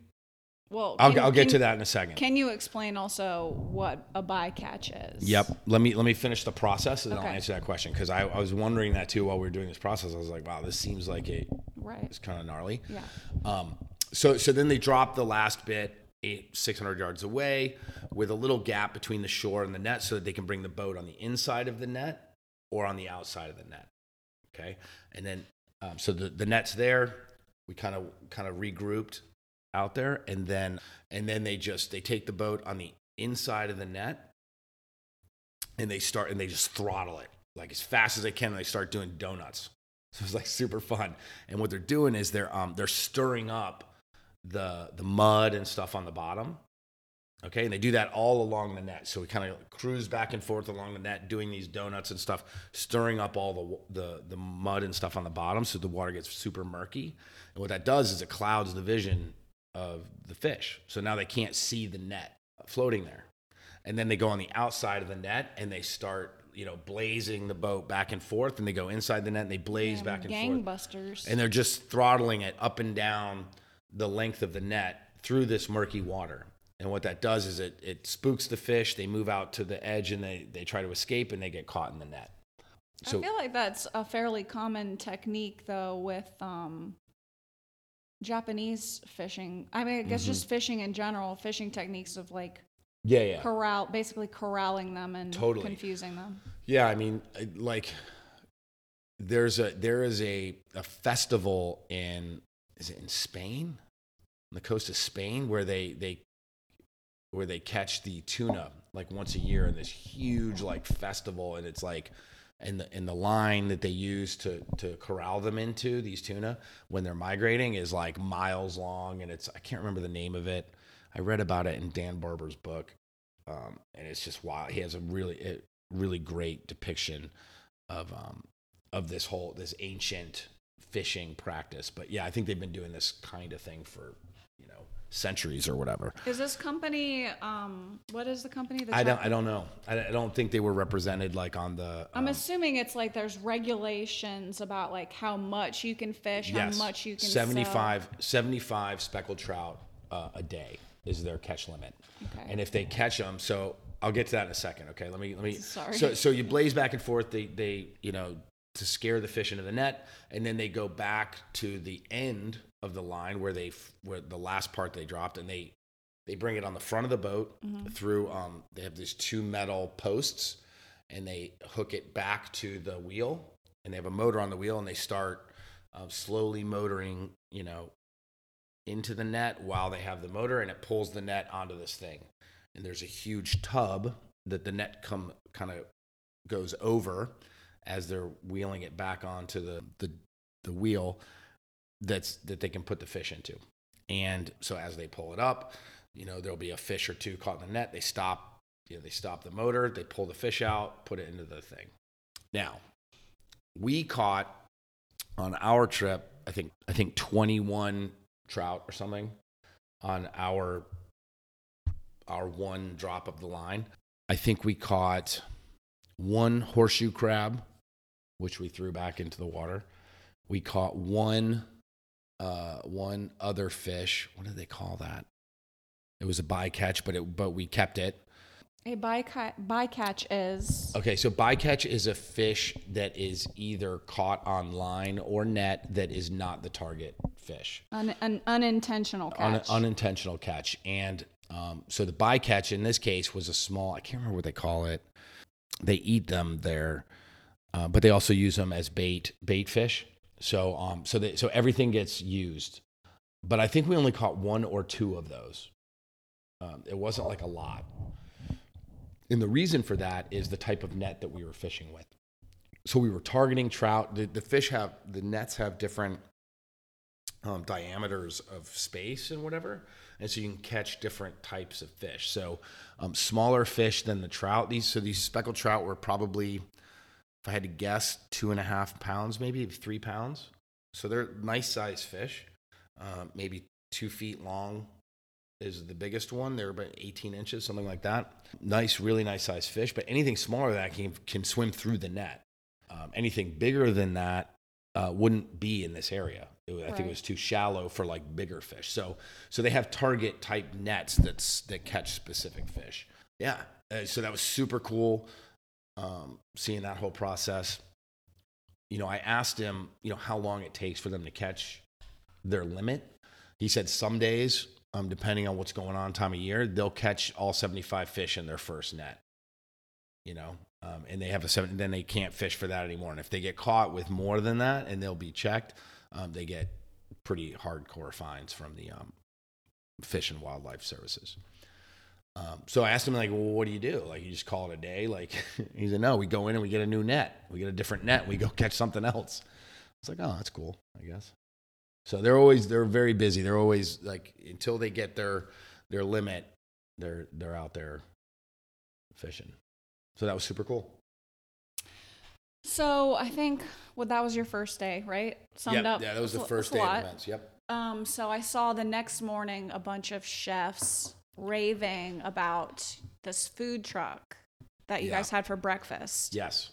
S2: Well,
S1: i'll,
S2: can-
S1: I'll get
S2: can-
S1: to that in a second
S2: Can you explain also what a bycatch is?
S1: Yep. Let me let me finish the process and then I'll answer that question because I, I was wondering that too while we were doing this process. I was like, wow, this seems like it,
S2: Right.
S1: it's kind of gnarly.
S2: Yeah.
S1: Um, so so then they drop the last bit eight six hundred yards away with a little gap between the shore and the net so that they can bring the boat on the inside of the net or on the outside of the net. Okay, and then um, so the the net's there. We kind of kind of regrouped out there, and then and then they just they take the boat on the inside of the net, and they start and they just throttle it like as fast as they can. And they start doing donuts. So it's like super fun. And what they're doing is they're um they're stirring up the the mud and stuff on the bottom. Okay, and they do that all along the net. So we kind of cruise back and forth along the net, doing these donuts and stuff, stirring up all the the the mud and stuff on the bottom, so the water gets super murky. And what that does is it clouds the vision of the fish. So now they can't see the net floating there. And then they go on the outside of the net and they start, you know, blazing the boat back and forth. And they go inside the net and they blaze back and forth
S2: Gangbusters.
S1: and they're just throttling it up and down the length of the net through this murky water. And what that does is it it spooks the fish. They move out to the edge and they they try to escape and they get caught in the net. So
S2: I feel like that's a fairly common technique though with um Japanese fishing. I mean, I guess
S1: Mm-hmm.
S2: just fishing in general, fishing techniques of like
S1: yeah, yeah,
S2: corral, basically corralling them and
S1: Totally.
S2: confusing them.
S1: yeah. I mean, like there's a there is a a festival in is it in Spain, on the coast of Spain, where they they where they catch the tuna like once a year in this huge like festival, and it's like and the and the line that they use to to corral them into these tuna when they're migrating is like miles long, and it's I can't remember the name of it. I read about it in Dan Barber's book, um, and it's just wild. He has a really really great depiction of um, of this whole this ancient fishing practice. But yeah, I think they've been doing this kind of thing for you know centuries or whatever.
S2: Is this company um what is the company that
S1: I don't I don't know. I, I don't think they were represented like on the.
S2: I'm
S1: um,
S2: assuming it's like there's regulations about like how much you can fish,
S1: yes,
S2: how much you can sell.
S1: 75, 75 speckled trout uh, a day is their catch limit.
S2: Okay.
S1: And if they catch them, so I'll get to that in a second. Okay, let me let me.
S2: Sorry.
S1: So so you blaze back and forth. They they you know to scare the fish into the net, and then they go back to the end of the line where they where the last part they dropped, and they they bring it on the front of the boat through. Um, they have these two metal posts, and they hook it back to the wheel, and they have a motor on the wheel, and they start uh, slowly motoring. You know. Into the net while they have the motor, and it pulls the net onto this thing and there's a huge tub that the net come kind of goes over as they're wheeling it back onto the, the the wheel that's that they can put the fish into. And so as they pull it up, you know, there'll be a fish or two caught in the net. They stop, you know, they stop the motor, they pull the fish out, put it into the thing. Now, we caught on our trip, I think I think 21 trout or something on our our one drop of the line. I think we caught one horseshoe crab, which we threw back into the water. We caught one uh, one other fish. What did they call that? It was a bycatch, but it but we kept it.
S2: A byca- bycatch is
S1: Okay, so bycatch is a fish that is either caught on line or net that is not the target fish.
S2: un- an unintentional
S1: Un-
S2: catch.
S1: unintentional catch. And um, so the bycatch in this case was a small, I can't remember what they call it. They eat them there, uh, but they also use them as bait, bait fish. So, um, so they, so everything gets used, but I think we only caught one or two of those. Um, it wasn't like a lot. And the reason for that is the type of net that we were fishing with. So we were targeting trout. The, the fish have, the nets have different um, diameters of space and whatever. And so you can catch different types of fish. So um, smaller fish than the trout. These so these speckled trout were probably, if I had to guess, two and a half pounds, maybe three pounds. So they're nice sized fish, uh, maybe two feet long is the biggest one. They're about 18 inches, something like that. Nice, really nice sized fish. But anything smaller than that can, can swim through the net. Um, anything bigger than that uh, wouldn't be in this area. It, was- I think it was too shallow for like bigger fish. So, so they have target type nets that's that catch specific fish. Yeah. Uh, so that was super cool. Um, seeing that whole process. You know, I asked him, you know, how long it takes for them to catch their limit. He said some days, um, depending on what's going on time of year, they'll catch all 75 fish in their first net. You know, um, and they have a seven, then they can't fish for that anymore. And if they get caught with more than that and they'll be checked, um, they get pretty hardcore fines from the um, Fish and Wildlife Services. Um, so I asked him like, well, what do you do? Like, you just call it a day? Like, he said, no, we go in and we get a new net. We get a different net. We go catch something else. It's like, oh, that's cool, I guess. So they're always they're very busy. They're always like until they get their their limit, they're they're out there fishing. So that was super cool.
S2: so I think well that was your first day, right? Summed
S1: yeah,
S2: up.
S1: yeah, that was the first day of events. Yep.
S2: Um, so I saw the next morning a bunch of chefs raving about this food truck that you
S1: Yeah.
S2: guys had for breakfast.
S1: Yes.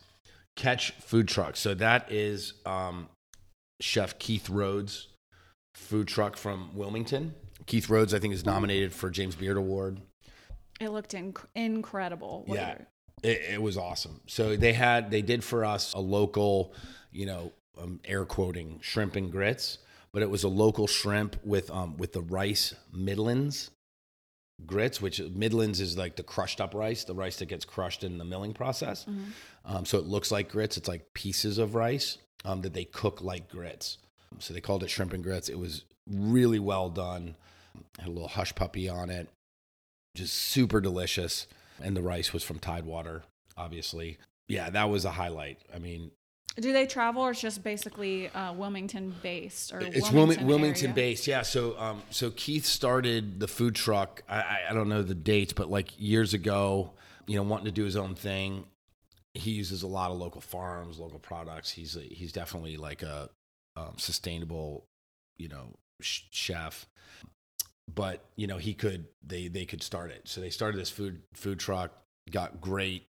S1: Catch food truck. So that is um, Chef Keith Rhodes' food truck from Wilmington. Keith Rhodes, I think, is nominated for James Beard Award.
S2: It looked inc- incredible. What
S1: Yeah. It, it was awesome. So they had they did for us a local, you know, um, air quoting shrimp and grits, but it was a local shrimp with um with the rice middlins grits, which middlins is like the crushed up rice, the rice that gets crushed in the milling process. Um, so it looks like grits. It's like pieces of rice um, that they cook like grits. So they called it shrimp and grits. It was really well done. Had a little hush puppy on it, just super delicious. And the rice was from Tidewater, obviously. Yeah, that was a highlight. I mean,
S2: Do they travel or it's just basically uh, Wilmington based or
S1: it's
S2: Wilmington,
S1: Wilmington,
S2: area?
S1: based. Yeah. So, um, so Keith started the food truck. I, I, I don't know the dates, but like years ago, you know, wanting to do his own thing. He uses a lot of local farms, local products. He's a, he's definitely like a um, sustainable, you know, sh- chef. But you know, he could they they could start it. So they started this food food truck. Got great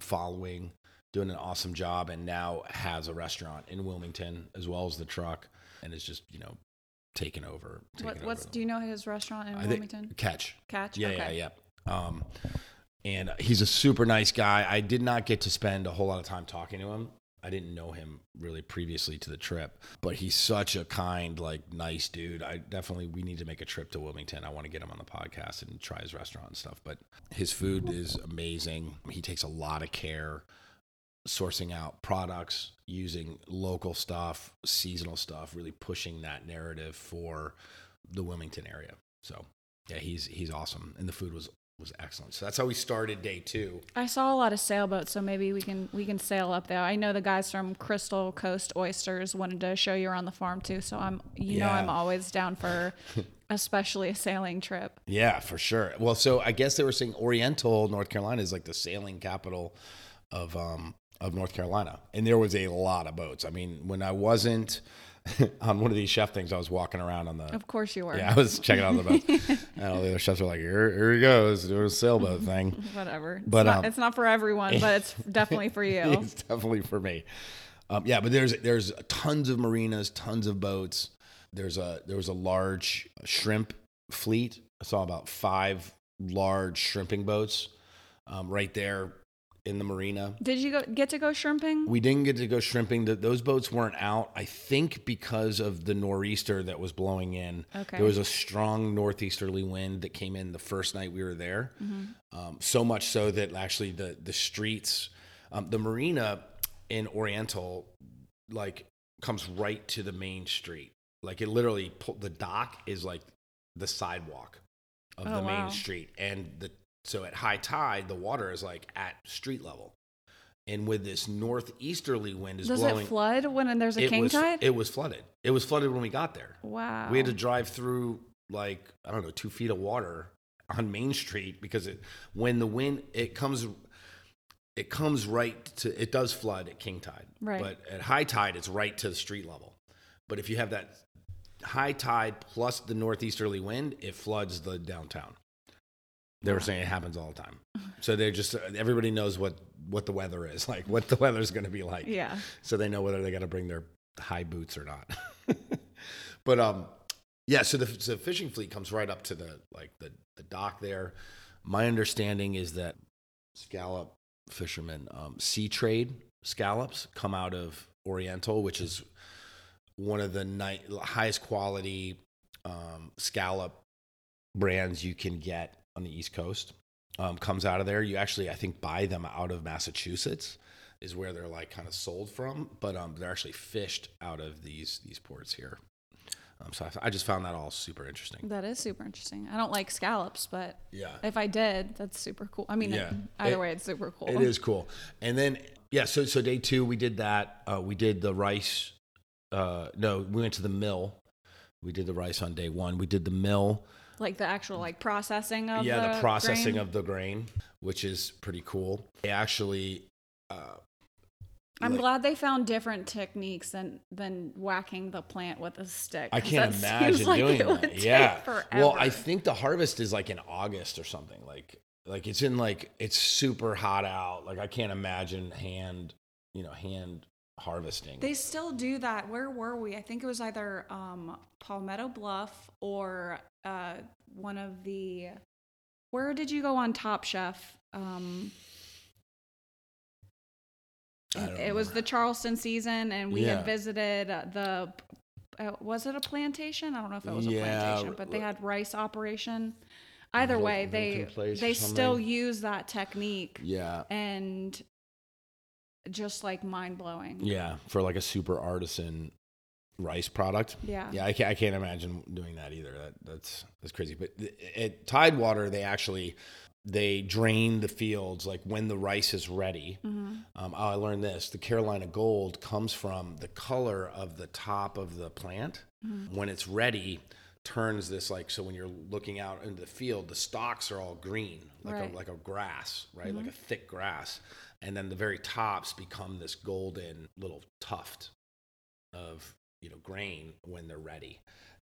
S1: following doing an awesome job and now has a restaurant in Wilmington as well as the truck and is just, you know, taking over.
S2: What, what's
S1: over.
S2: do you know his restaurant in
S1: I think-
S2: Wilmington?
S1: Catch.
S2: Catch.
S1: Yeah,
S2: okay.
S1: yeah, yeah. Um, and he's a super nice guy. I did not get to spend a whole lot of time talking to him. I didn't know him really previously to the trip, but he's such a kind, like nice dude. I definitely we need to make a trip to Wilmington. I want to get him on the podcast and try his restaurant and stuff. But his food is amazing. He takes a lot of care sourcing out products, using local stuff, seasonal stuff, really pushing that narrative for the Wilmington area. So yeah, he's he's awesome, and the food was was excellent. So that's how we started day two.
S2: I saw a lot of sailboats, so maybe we can we can sail up there. I know the guys from Crystal Coast Oysters wanted to show you around the farm too, so I'm you know I'm always down for especially a sailing trip.
S1: Yeah, for sure. Well, so I guess they were saying Oriental, North Carolina, is like the sailing capital of um of North Carolina, and there was a lot of boats. I mean, when I wasn't on one of these chef things, I was walking around on the.
S2: Of course you were.
S1: Yeah, I was checking out the boats, and all the other chefs were like, "Here, here he goes, doing a sailboat thing."
S2: Whatever. It's
S1: But,
S2: not,
S1: um,
S2: it's not for everyone, but it's definitely for you.
S1: it's definitely for me. Um, yeah, but there's there's tons of marinas, tons of boats. There's a there was a large shrimp fleet. I saw about five large shrimping boats um, right there in the marina.
S2: Did you go, get to go shrimping?
S1: We didn't get to go shrimping. The, those boats weren't out. I think because of the nor'easter that was blowing in.
S2: Okay.
S1: There was a strong northeasterly wind that came in the first night we were there. Um, so much so that actually the the streets, um, the marina in Oriental, like comes right to the main street. Like it literally, the dock is like the sidewalk of
S2: Oh,
S1: the main
S2: wow.
S1: street, and the so at high tide the water is like at street level. And with this northeasterly wind is
S2: Does
S1: blowing,
S2: it flood when there's a king
S1: was
S2: tide?
S1: it was flooded. It was flooded when we got there.
S2: wow.
S1: We had to drive through like I don't know two feet of water on Main Street because it when the wind it comes it comes right to it does flood at king tide
S2: Right.
S1: but at high tide it's right to the street level but if you have that high tide plus the northeasterly wind it floods the downtown they were saying it happens all the time so they're just everybody knows what what the weather is like what the weather's going to be like
S2: yeah.
S1: so they know whether they got to bring their high boots or not. but um, yeah. So the, so the fishing fleet comes right up to the like the the dock there. My understanding is that scallop fishermen um, sea trade scallops come out of Oriental, which is one of the ni- highest quality um, scallop brands you can get on the East Coast. Um, comes out of there. You actually, I think, buy them out of Massachusetts is where they're like kind of sold from, but um, they're actually fished out of these these ports here. Um, so I, I just found that all super interesting.
S2: That is super interesting. I don't like scallops, but
S1: Yeah,
S2: if I did, that's super cool. I mean,
S1: Yeah.
S2: either
S1: It-
S2: way, it's super cool.
S1: it is cool. And then yeah, so so day two we did that. Uh, we did the rice. Uh, no, we went to the mill. We did the rice on day one. We did the mill.
S2: Like the actual like processing of
S1: yeah, the,
S2: the
S1: processing
S2: grain?
S1: of the grain, which is pretty cool. They actually. Uh,
S2: I'm
S1: like-
S2: glad they found different techniques than than whacking the plant with a stick.
S1: I can't imagine
S2: like
S1: doing
S2: it
S1: that. Yeah. Well, I think the harvest is like in August or something. Like like it's in like it's super hot out. Like I can't imagine hand, you know, hand harvesting.
S2: They still do that. Where were we? I think it was either um, Palmetto Bluff or uh, one of the. Where did you go on Top Chef? Um, it was the Charleston season, and we
S1: Yeah.
S2: had visited uh, the. Uh, was it a plantation? I don't know if it was a plantation, but they had rice operation. Either
S1: Vil-
S2: way, they
S1: Vilton Place or
S2: they still use that technique,
S1: yeah.
S2: and just like mind blowing.
S1: Yeah, for like a super artisan rice product.
S2: Yeah.
S1: Yeah, I can't, I can't imagine doing that either. That that's that's crazy. But at Tidewater, they actually they drain the fields like when the rice is ready.
S2: Mm-hmm.
S1: Um, oh, I learned this: the Carolina Gold comes from the color of the top of the plant
S2: Mm-hmm.
S1: when it's ready. Turns this like so when you're looking out into the field, the stalks are all green, like
S2: Right.
S1: a like a grass, right,
S2: Mm-hmm.
S1: like a thick grass, and then the very tops become this golden little tuft of you know grain when they're ready.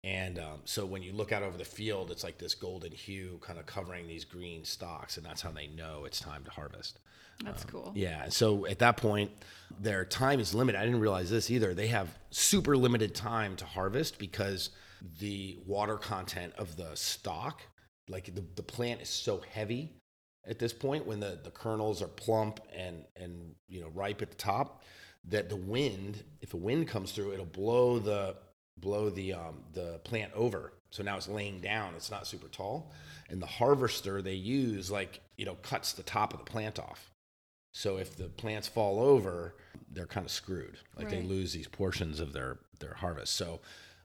S1: And um, so when you look out over the field, it's like this golden hue kind of covering these green stalks, and that's how they know it's time to harvest.
S2: That's cool.
S1: Yeah. and So at that point, their time is limited. I didn't realize this either. They have super limited time to harvest because the water content of the stalk, like the, the plant is so heavy at this point when the, the kernels are plump and, and, you know, ripe at the top that the wind, if a wind comes through, it'll blow the, blow the, um, the plant over. So now it's laying down. It's not super tall. And the harvester they use, like, you know, cuts the top of the plant off. So if the plants fall over, they're kind of screwed. Like they lose these portions of their their harvest. So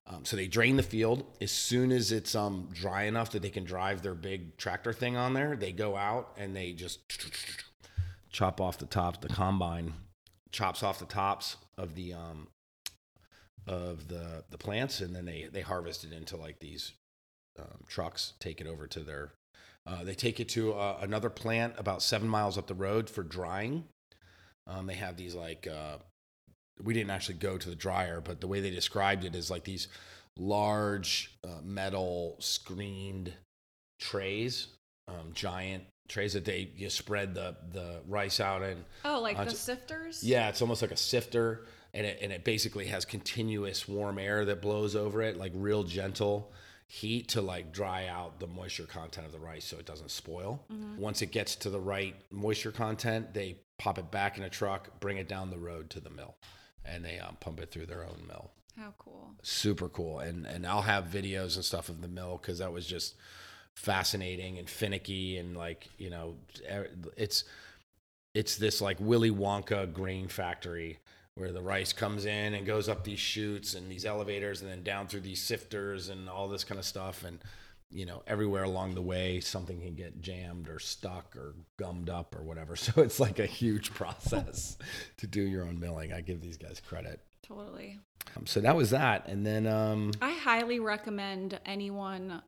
S1: um, so they drain the field as soon as it's um, dry enough that they can drive their big tractor thing on there. They go out and they just chop off the tops. The combine chops off the tops of the um, of the the plants, and then they they harvest it into like these um, trucks. Take it over to their uh, they take it to uh, another plant about seven miles up the road for drying. Um, they have these like uh, we didn't actually go to the dryer, but the way they described it is like these large uh, metal screened trays, um, giant trays that they you spread the the rice out in.
S2: Oh, like
S1: Uh,
S2: the sifters?
S1: Yeah, it's almost like a sifter, and it and it basically has continuous warm air that blows over it, like real gentle heat to like dry out the moisture content of the rice so it doesn't spoil. Once it gets to the right moisture content, they pop it back in a truck, bring it down the road to the mill, and they um, pump it through their own mill.
S2: How cool.
S1: Super cool, and and I'll have videos and stuff of the mill because that was just fascinating and finicky and like you know it's it's this like Willy Wonka grain factory where the rice comes in and goes up these chutes and these elevators and then down through these sifters and all this kind of stuff. And you know everywhere along the way something can get jammed or stuck or gummed up or whatever. So it's like a huge process to do your own milling. I give these guys credit.
S2: Totally.
S1: um, so that was that. And then um
S2: I highly recommend anyone,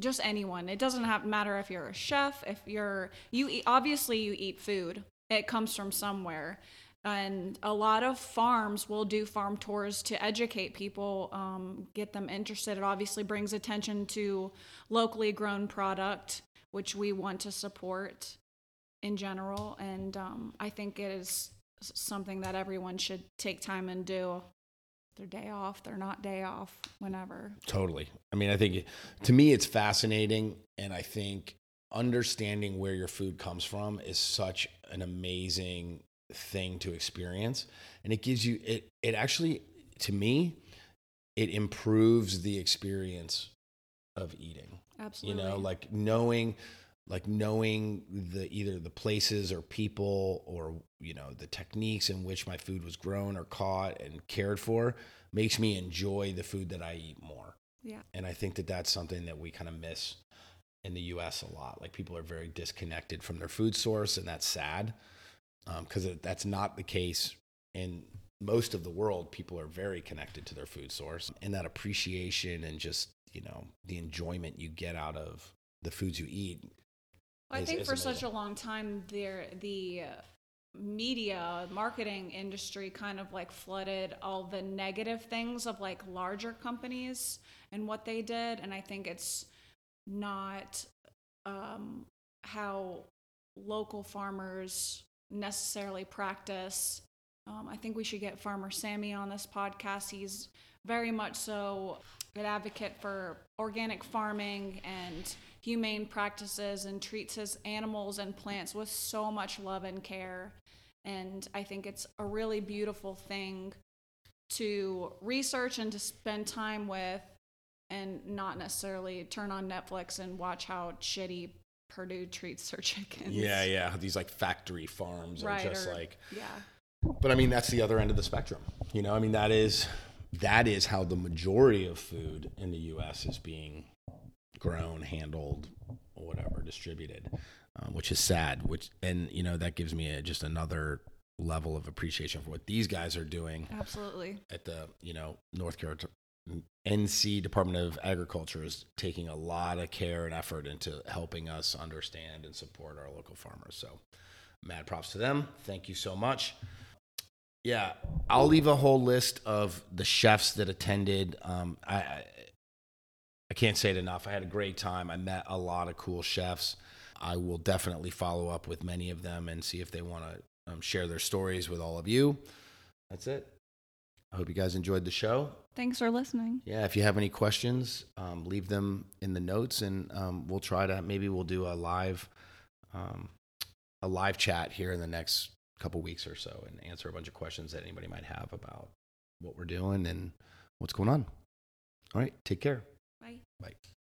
S2: just anyone. It doesn't have matter if you're a chef, if you're you eat, obviously you eat food. It comes from somewhere. And a lot of farms will do farm tours to educate people, um, get them interested. It obviously brings attention to locally grown product, which we want to support in general. And um, I think it is something that everyone should take time and do. Their day off, they're not day off, whenever.
S1: Totally. I mean, I think to me it's fascinating, and I think understanding where your food comes from is such an amazing thing to experience, and it gives you it. It actually, to me, it improves the experience of eating.
S2: Absolutely.
S1: You know, like knowing, like knowing the either the places or people or you know the techniques in which my food was grown or caught and cared for makes me enjoy the food that I eat more.
S2: Yeah.
S1: And I think that that's something that we kind of miss in the U.S. a lot. Like people are very disconnected from their food source, and that's sad um, because that's not the case in most of the world. People are very connected to their food source, and that appreciation and just you know the enjoyment you get out of the foods you eat.
S2: I
S1: is-
S2: think
S1: is
S2: for such a long time, there the uh, media marketing industry kind of like flooded all the negative things of like larger companies and what they did, and I think it's not um, how local farmers necessarily practice. Um, I think we should get Farmer Sammy on this podcast. He's very much so an advocate for organic farming and humane practices and treats his animals and plants with so much love and care. And I think it's a really beautiful thing to research and to spend time with and not necessarily turn on Netflix and watch how shitty Perdue treats their chickens.
S1: Yeah, yeah. These like factory farms
S2: Right,
S1: are just
S2: or-
S1: like
S2: Yeah.
S1: But I mean, that's the other end of the spectrum. You know, I mean, that is that is how the majority of food in the U.S. is being grown, handled, whatever, distributed, um, which is sad. Which and you know that gives me a, just another level of appreciation for what these guys are doing
S2: Absolutely.
S1: at the you know North Carolina NC Department of Agriculture is taking a lot of care and effort into helping us understand and support our local farmers. So, mad props to them. Thank you so much. Yeah, I'll leave a whole list of the chefs that attended. Um, I, I I can't say it enough. I had a great time. I met a lot of cool chefs. I will definitely follow up with many of them and see if they want to um, share their stories with all of you. That's it. I hope you guys enjoyed the show.
S2: Thanks for listening.
S1: Yeah, if you have any questions, um, leave them in the notes, and um, we'll try to maybe we'll do a live um, a live chat here in the next couple weeks or so, and answer a bunch of questions that anybody might have about what we're doing and what's going on. All right, take care. Bye.